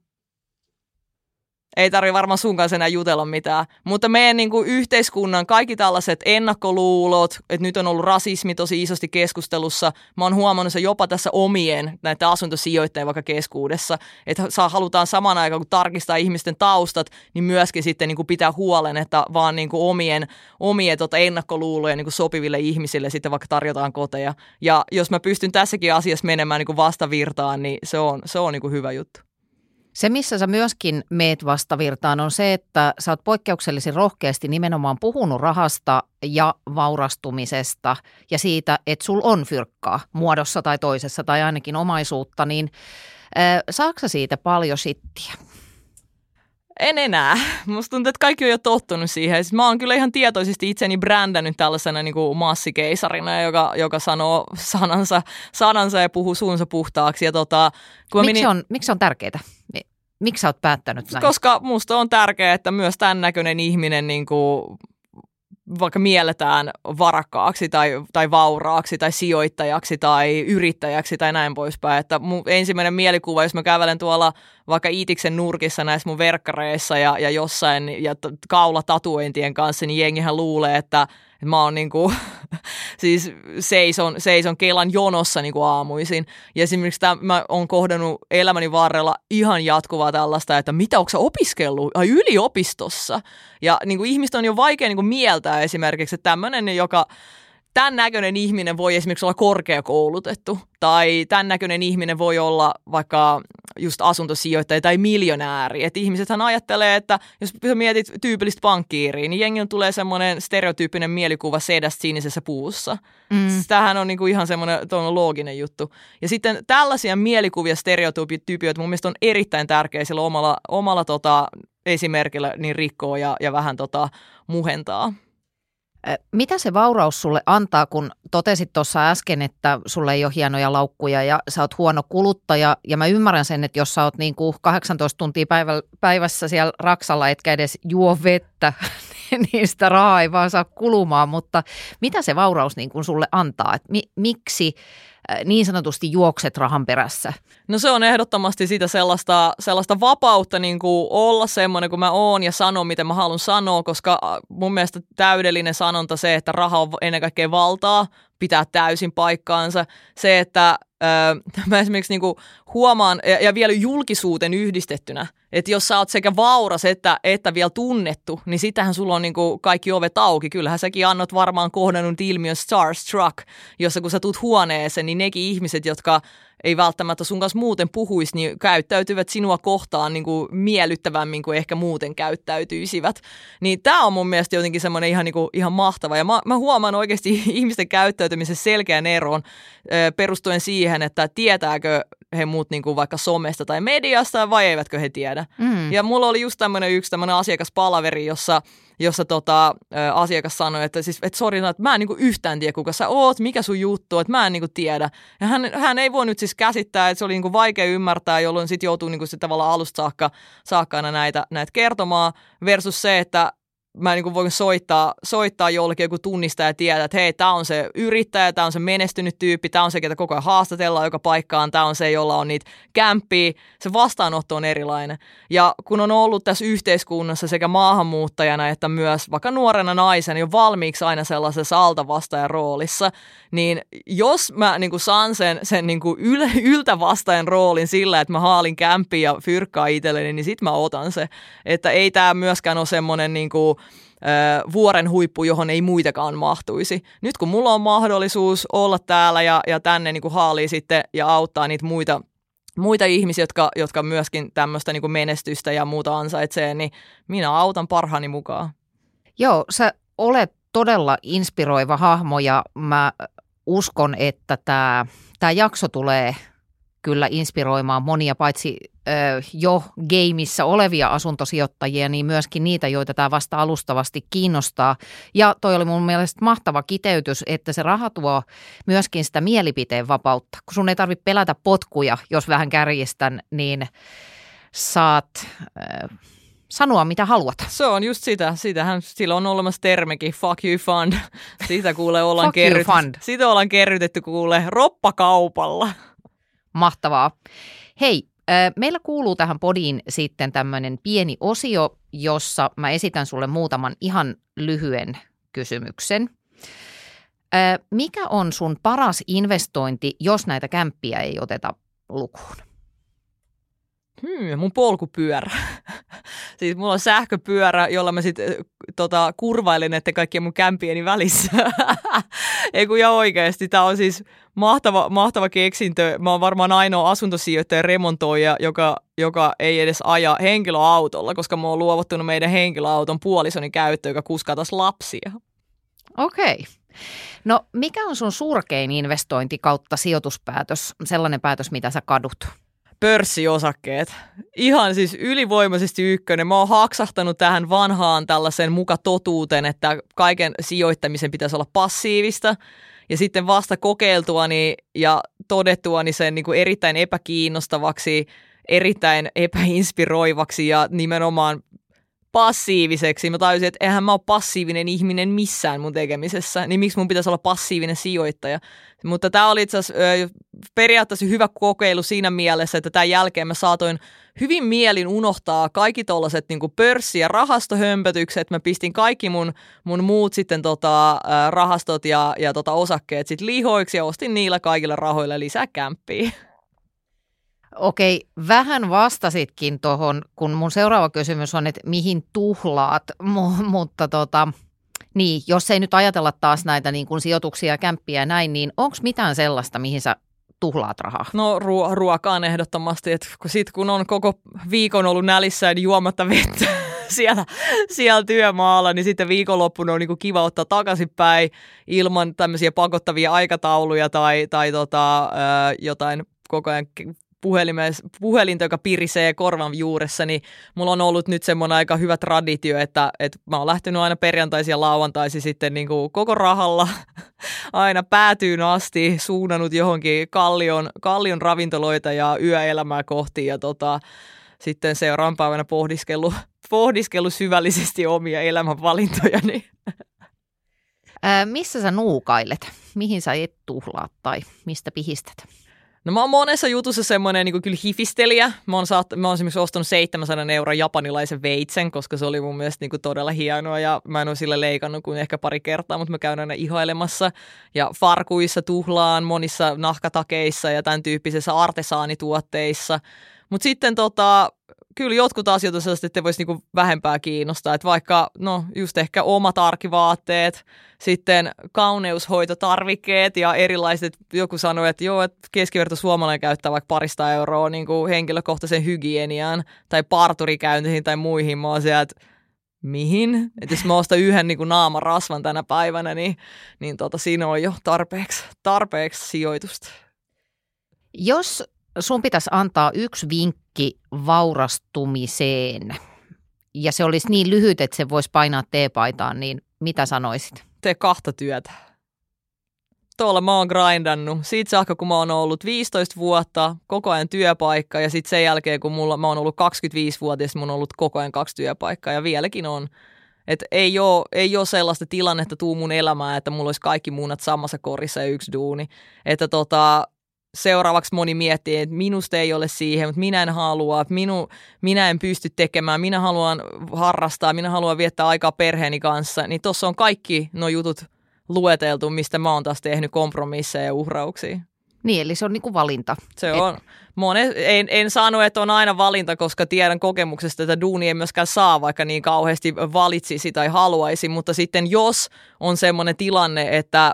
ei tarvi varmaan sun kanssa enää jutella mitään. Mutta meidän niin kuin, yhteiskunnan kaikki tällaiset ennakkoluulot, että nyt on ollut rasismi tosi isosti keskustelussa. Mä oon huomannut se jopa tässä omien näiden asuntosijoittajien vaikka keskuudessa. Että saa, halutaan saman aikaan, kun tarkistaa ihmisten taustat, niin myöskin sitten niin kuin pitää huolen, että vaan niin kuin omien, omien tota, ennakkoluuloja niin kuin sopiville ihmisille sitten vaikka tarjotaan koteja. Ja jos mä pystyn tässäkin asiassa menemään niin kuin vastavirtaan, niin se on, se on niin kuin hyvä juttu. Se, missä sä myöskin meet vastavirtaan, on se, että sä oot poikkeuksellisen rohkeasti nimenomaan puhunut rahasta ja vaurastumisesta ja siitä, että sul on fyrkkaa muodossa tai toisessa tai ainakin omaisuutta, niin äh, saaksa siitä paljon sittiä? En enää. Musta tuntuu, että kaikki on jo tottunut siihen. Siis mä oon kyllä ihan tietoisesti itseni brändännyt tällaisena niin kuin massikeisarina, joka, joka sanoo sanansa, sanansa ja puhuu suunsa puhtaaksi. Ja tota, kun miksi, meni... on, miksi on tärkeää? Miksi sä oot päättänyt näin? Koska musta on tärkeää, että myös tämän näköinen ihminen niin kuin vaikka mielletään varakkaaksi tai, tai vauraaksi tai sijoittajaksi tai yrittäjäksi tai näin poispäin. Että mun ensimmäinen mielikuva, jos mä kävelen tuolla vaikka Iitiksen nurkissa näissä mun verkkareissa ja, ja jossain ja kaula tatuointien kanssa, niin jengihän luulee, että mä oon niinku, siis seison, seison Kelan jonossa niinku aamuisin. Ja esimerkiksi tämän, mä oon kohdannut elämäni varrella ihan jatkuvaa tällaista, että mitä onko sä opiskellut? Ai yliopistossa. Ja niinku ihmistä on jo vaikea niinku mieltää esimerkiksi, että tämmöinen, joka tämän näköinen ihminen voi esimerkiksi olla korkeakoulutettu tai tämän näköinen ihminen voi olla vaikka just asuntosijoittaja tai miljonääri. Että ihmisethän ajattelee, että jos mietit tyypillistä pankkiiriä, niin jengi tulee semmoinen stereotyyppinen mielikuva sedästä sinisessä puussa. Mm. Tämähän on niinku ihan semmoinen looginen juttu. Ja sitten tällaisia mielikuvia, stereotypioita mun mielestä on erittäin tärkeä sillä omalla, omalla tota, esimerkillä niin rikkoo ja, ja vähän tota, muhentaa. Mitä se vauraus sulle antaa, kun totesit tuossa äsken, että sulle ei ole hienoja laukkuja ja sä oot huono kuluttaja. Ja mä ymmärrän sen, että jos sä oot niin kuin 18 tuntia päivässä siellä raksalla, etkä edes juo vettä, niin sitä rahaa ei vaan saa kulumaan. Mutta mitä se vauraus niin kuin sulle antaa? Et mi- miksi niin sanotusti juokset rahan perässä? No se on ehdottomasti sitä sellaista, sellaista vapautta niin kuin olla semmoinen kuin mä oon ja sanoa, miten mä haluan sanoa, koska mun mielestä täydellinen sanonta se, että raha on ennen kaikkea valtaa, pitää täysin paikkaansa. Se, että öö, mä esimerkiksi niinku huomaan, ja, ja vielä julkisuuteen yhdistettynä, että jos sä oot sekä vauras että, että vielä tunnettu, niin sitähän sulla on niinku kaikki ovet auki. Kyllähän säkin annot varmaan kohdannut ilmiön Starstruck, jossa kun sä tuut huoneeseen, niin nekin ihmiset, jotka ei välttämättä sun kanssa muuten puhuisi, niin käyttäytyvät sinua kohtaan niin kuin miellyttävämmin kuin ehkä muuten käyttäytyisivät. Niin tämä on mun mielestä jotenkin semmoinen ihan, niin ihan mahtava. Ja mä, mä huomaan oikeasti ihmisten käyttäytymisen selkeän eron perustuen siihen, että tietääkö he muut niin kuin vaikka somesta tai mediasta vai eivätkö he tiedä. Mm. Ja mulla oli just tämmöinen yksi tämmöinen asiakaspalaveri, jossa jossa tota, ä, asiakas sanoi, että siis, et sori, että mä en niinku yhtään tiedä, kuka sä oot, mikä sun juttu, että mä en niinku tiedä. Ja hän, hän ei voi nyt siis käsittää, että se oli niinku vaikea ymmärtää, jolloin sitten joutuu niinku sit tavallaan alusta saakka, saakka näitä, näitä kertomaan, versus se, että mä niin voin soittaa, soittaa jollekin joku tunnistaa ja tietää, että hei, tämä on se yrittäjä, tämä on se menestynyt tyyppi, tämä on se, ketä koko ajan haastatellaan joka paikkaan, tämä on se, jolla on niitä kämppiä. Se vastaanotto on erilainen. Ja kun on ollut tässä yhteiskunnassa sekä maahanmuuttajana että myös vaikka nuorena naisena jo valmiiksi aina sellaisessa altavastaajan roolissa, niin jos mä niin kuin saan sen, sen niin kuin yl, yltävastaajan roolin sillä, että mä haalin kämpiä ja fyrkkaa itselleni, niin sit mä otan se. Että ei tämä myöskään ole semmoinen niin kuin, vuoren huippu, johon ei muitakaan mahtuisi. Nyt kun mulla on mahdollisuus olla täällä ja, ja tänne niin kuin haalii sitten ja auttaa niitä muita muita ihmisiä, jotka, jotka myöskin tämmöistä niin menestystä ja muuta ansaitsee, niin minä autan parhaani mukaan. Joo, sä olet todella inspiroiva hahmo ja mä uskon, että tämä, jakso tulee kyllä inspiroimaan monia paitsi ö, jo gameissa olevia asuntosijoittajia, niin myöskin niitä, joita tämä vasta alustavasti kiinnostaa. Ja toi oli mun mielestä mahtava kiteytys, että se raha tuo myöskin sitä mielipiteen vapautta. Kun sun ei tarvitse pelätä potkuja, jos vähän kärjistän, niin saat... Ö, sanoa, mitä haluat. Se on just sitä. Sitähän sillä on olemassa termikin, fuck you fund. Siitä kuulee ollaan fund. Siitä ollaan kerrytetty kuule roppakaupalla. Mahtavaa. Hei, meillä kuuluu tähän podiin sitten tämmöinen pieni osio, jossa mä esitän sulle muutaman ihan lyhyen kysymyksen. Mikä on sun paras investointi, jos näitä kämppiä ei oteta lukuun? Hmm, mun polkupyörä. siis mulla on sähköpyörä, jolla mä sitten tota, kurvailen että kaikkien mun kämpieni välissä. Ei kun ja oikeasti, tää on siis mahtava, mahtava keksintö. Mä oon varmaan ainoa asuntosijoittaja remontoija, joka, joka ei edes aja henkilöautolla, koska mä oon luovuttanut meidän henkilöauton puolisoni käyttöön, joka kuskaa taas lapsia. Okei. Okay. No mikä on sun surkein investointi kautta sijoituspäätös, sellainen päätös, mitä sä kadut? Pörssiosakkeet. Ihan siis ylivoimaisesti ykkönen. Mä oon haksahtanut tähän vanhaan tällaisen muka totuuteen, että kaiken sijoittamisen pitäisi olla passiivista. Ja sitten vasta kokeiltuani ja todettuani sen niin kuin erittäin epäkiinnostavaksi, erittäin epäinspiroivaksi ja nimenomaan passiiviseksi. Mä tajusin, että eihän mä ole passiivinen ihminen missään mun tekemisessä, niin miksi mun pitäisi olla passiivinen sijoittaja. Mutta tämä oli itse asiassa periaatteessa hyvä kokeilu siinä mielessä, että tämän jälkeen mä saatoin hyvin mielin unohtaa kaikki tollaset niin pörssi- ja rahastohömpötykset. Mä pistin kaikki mun, mun muut sitten tota, rahastot ja, ja tota osakkeet sit lihoiksi ja ostin niillä kaikilla rahoilla lisää kämppiä. Okei, vähän vastasitkin tuohon, kun mun seuraava kysymys on, että mihin tuhlaat, M- mutta tota, niin, jos ei nyt ajatella taas näitä niin kuin sijoituksia kämppiä ja näin, niin onko mitään sellaista, mihin sä tuhlaat rahaa? No ruo- ruokaan ehdottomasti, että kun, sit, kun on koko viikon ollut nälissään niin juomatta vettä siellä, siellä työmaalla, niin sitten viikonloppuna on niin kuin kiva ottaa takaisinpäin ilman tämmöisiä pakottavia aikatauluja tai, tai tota, jotain koko ajan puhelinta, joka pirisee korvan juuressa, niin mulla on ollut nyt semmoinen aika hyvä traditio, että, että mä oon lähtenyt aina perjantaisin ja lauantaisin sitten niin kuin koko rahalla aina päätyyn asti suunnannut johonkin kallion, kallion ravintoloita ja yöelämää kohti ja tota, sitten seuraavan päivänä pohdiskellut, pohdiskellut syvällisesti omia elämänvalintojani. Ää, missä sä nuukailet? Mihin sä et tuhlaa tai mistä pihistät? No mä oon monessa jutussa semmoinen niin kyllä hifistelijä. Mä oon, saat, mä oon esimerkiksi ostanut 700 euroa japanilaisen veitsen, koska se oli mun mielestä niin todella hienoa ja mä en ole sille leikannut kuin ehkä pari kertaa, mutta mä käyn aina ihailemassa. Ja farkuissa tuhlaan, monissa nahkatakeissa ja tämän tyyppisissä artesaanituotteissa. Mutta sitten tota, kyllä jotkut asiat on sellaiset, että voisi niinku vähempää kiinnostaa. Että vaikka, no just ehkä omat arkivaatteet, sitten kauneushoitotarvikkeet ja erilaiset, joku sanoi, että joo, että keskiverto suomalainen käyttää vaikka parista euroa niin kuin henkilökohtaisen hygieniaan tai parturikäyntiin tai muihin. Mä oon siellä, että mihin? Että jos mä ostan yhden niin naamarasvan tänä päivänä, niin, niin tota, siinä on jo tarpeeksi, tarpeeksi sijoitusta. Jos sun pitäisi antaa yksi vinkki vaurastumiseen, ja se olisi niin lyhyt, että se voisi painaa teepaitaan, niin mitä sanoisit? Tee kahta työtä. Tuolla mä oon grindannut. Siitä saakka, kun mä oon ollut 15 vuotta, koko ajan työpaikka, ja sitten sen jälkeen, kun mulla, mä oon ollut 25-vuotias, mun on ollut koko ajan kaksi työpaikkaa, ja vieläkin on. Et ei ole, ei ole sellaista tilannetta tuu mun elämää, että mulla olisi kaikki munat samassa korissa ja yksi duuni. Että tota, seuraavaksi moni miettii, että minusta ei ole siihen, mutta minä en halua, minu, minä en pysty tekemään, minä haluan harrastaa, minä haluan viettää aikaa perheeni kanssa, niin tuossa on kaikki nuo jutut lueteltu, mistä mä oon taas tehnyt kompromisseja ja uhrauksia. Niin, eli se on niin kuin valinta. Se on. Monet, en, en sano, että on aina valinta, koska tiedän kokemuksesta, että duuni ei myöskään saa, vaikka niin kauheasti valitsisi tai haluaisi, mutta sitten jos on semmoinen tilanne, että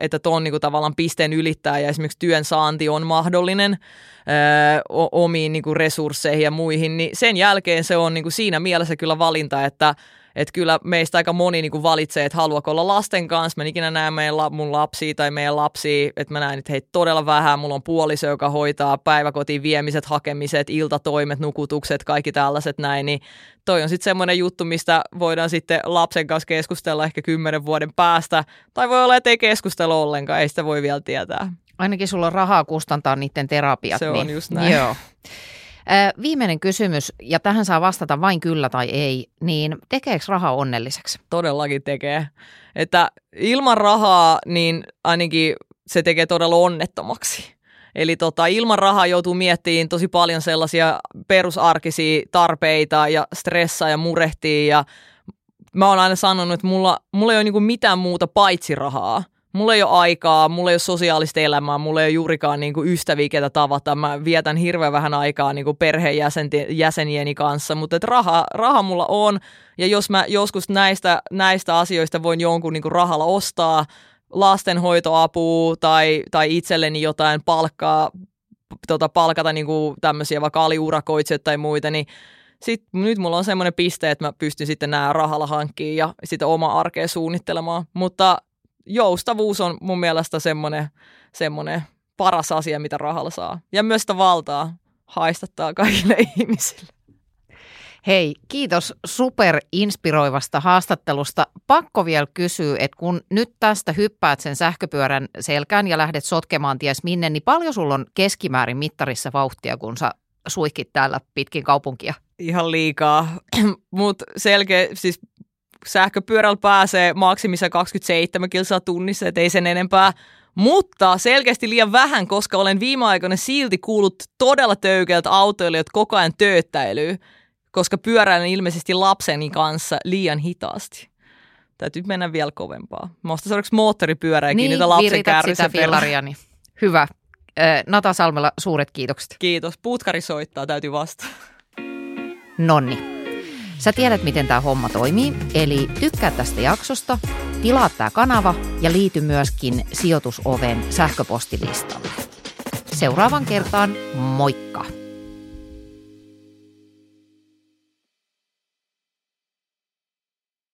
että tuon niin tavallaan pisteen ylittää ja esimerkiksi työn saanti on mahdollinen omiin niin kuin resursseihin ja muihin, niin sen jälkeen se on niin kuin siinä mielessä kyllä valinta, että että kyllä meistä aika moni niin kuin valitsee, että haluaako olla lasten kanssa. Mä en ikinä näe meidän, mun lapsia tai meidän lapsia, että mä näen, että heitä todella vähän. Mulla on puoliso, joka hoitaa päiväkotiin viemiset, hakemiset, iltatoimet, nukutukset, kaikki tällaiset näin. Niin toi on sitten semmoinen juttu, mistä voidaan sitten lapsen kanssa keskustella ehkä kymmenen vuoden päästä. Tai voi olla, että ei keskustella ollenkaan, ei sitä voi vielä tietää. Ainakin sulla on rahaa kustantaa niiden terapiat. Se niin, on just näin. Joo. Viimeinen kysymys, ja tähän saa vastata vain kyllä tai ei, niin tekeekö raha onnelliseksi? Todellakin tekee. Että ilman rahaa, niin ainakin se tekee todella onnettomaksi. Eli tota, ilman rahaa joutuu miettimään tosi paljon sellaisia perusarkisia tarpeita ja stressaa ja murehtii. Ja mä oon aina sanonut, että mulla, mulla ei ole niinku mitään muuta paitsi rahaa mulla ei ole aikaa, mulla ei ole sosiaalista elämää, mulla ei ole juurikaan niin kuin ystäviä, ketä tavata. Mä vietän hirveän vähän aikaa niin kuin perheenjäsenieni kanssa, mutta että raha, raha mulla on. Ja jos mä joskus näistä, näistä asioista voin jonkun niin kuin rahalla ostaa, lastenhoitoapua tai, tai itselleni jotain palkkaa, tota, palkata niin kuin tämmöisiä vaikka aliurakoitsijoita tai muita, niin sit, nyt mulla on semmoinen piste, että mä pystyn sitten nämä rahalla hankkimaan ja sitä omaa arkea suunnittelemaan. Mutta joustavuus on mun mielestä semmoinen, semmoinen paras asia, mitä rahalla saa. Ja myös sitä valtaa haistattaa kaikille ihmisille. Hei, kiitos super inspiroivasta haastattelusta. Pakko vielä kysyä, että kun nyt tästä hyppäät sen sähköpyörän selkään ja lähdet sotkemaan ties minne, niin paljon sulla on keskimäärin mittarissa vauhtia, kun sä suihkit täällä pitkin kaupunkia? Ihan liikaa, mutta selkeä, siis sähköpyörällä pääsee maksimissa 27 kilsaa tunnissa, ettei sen enempää. Mutta selkeästi liian vähän, koska olen viime aikoina silti kuullut todella töykeältä autoilijoilta koko ajan tööttäilyä, koska pyöräilen ilmeisesti lapseni kanssa liian hitaasti. Täytyy mennä vielä kovempaa. Mä ostan seuraavaksi moottoripyörää niin, niitä lapsen kärryssä. fillariani. Hyvä. Nata Salmela, suuret kiitokset. Kiitos. Putkari soittaa, täytyy vastata. Nonni. Sä tiedät, miten tämä homma toimii, eli tykkää tästä jaksosta, tilaa tämä kanava ja liity myöskin sijoitusoven sähköpostilistalle. seuraavan kertaan, moikka!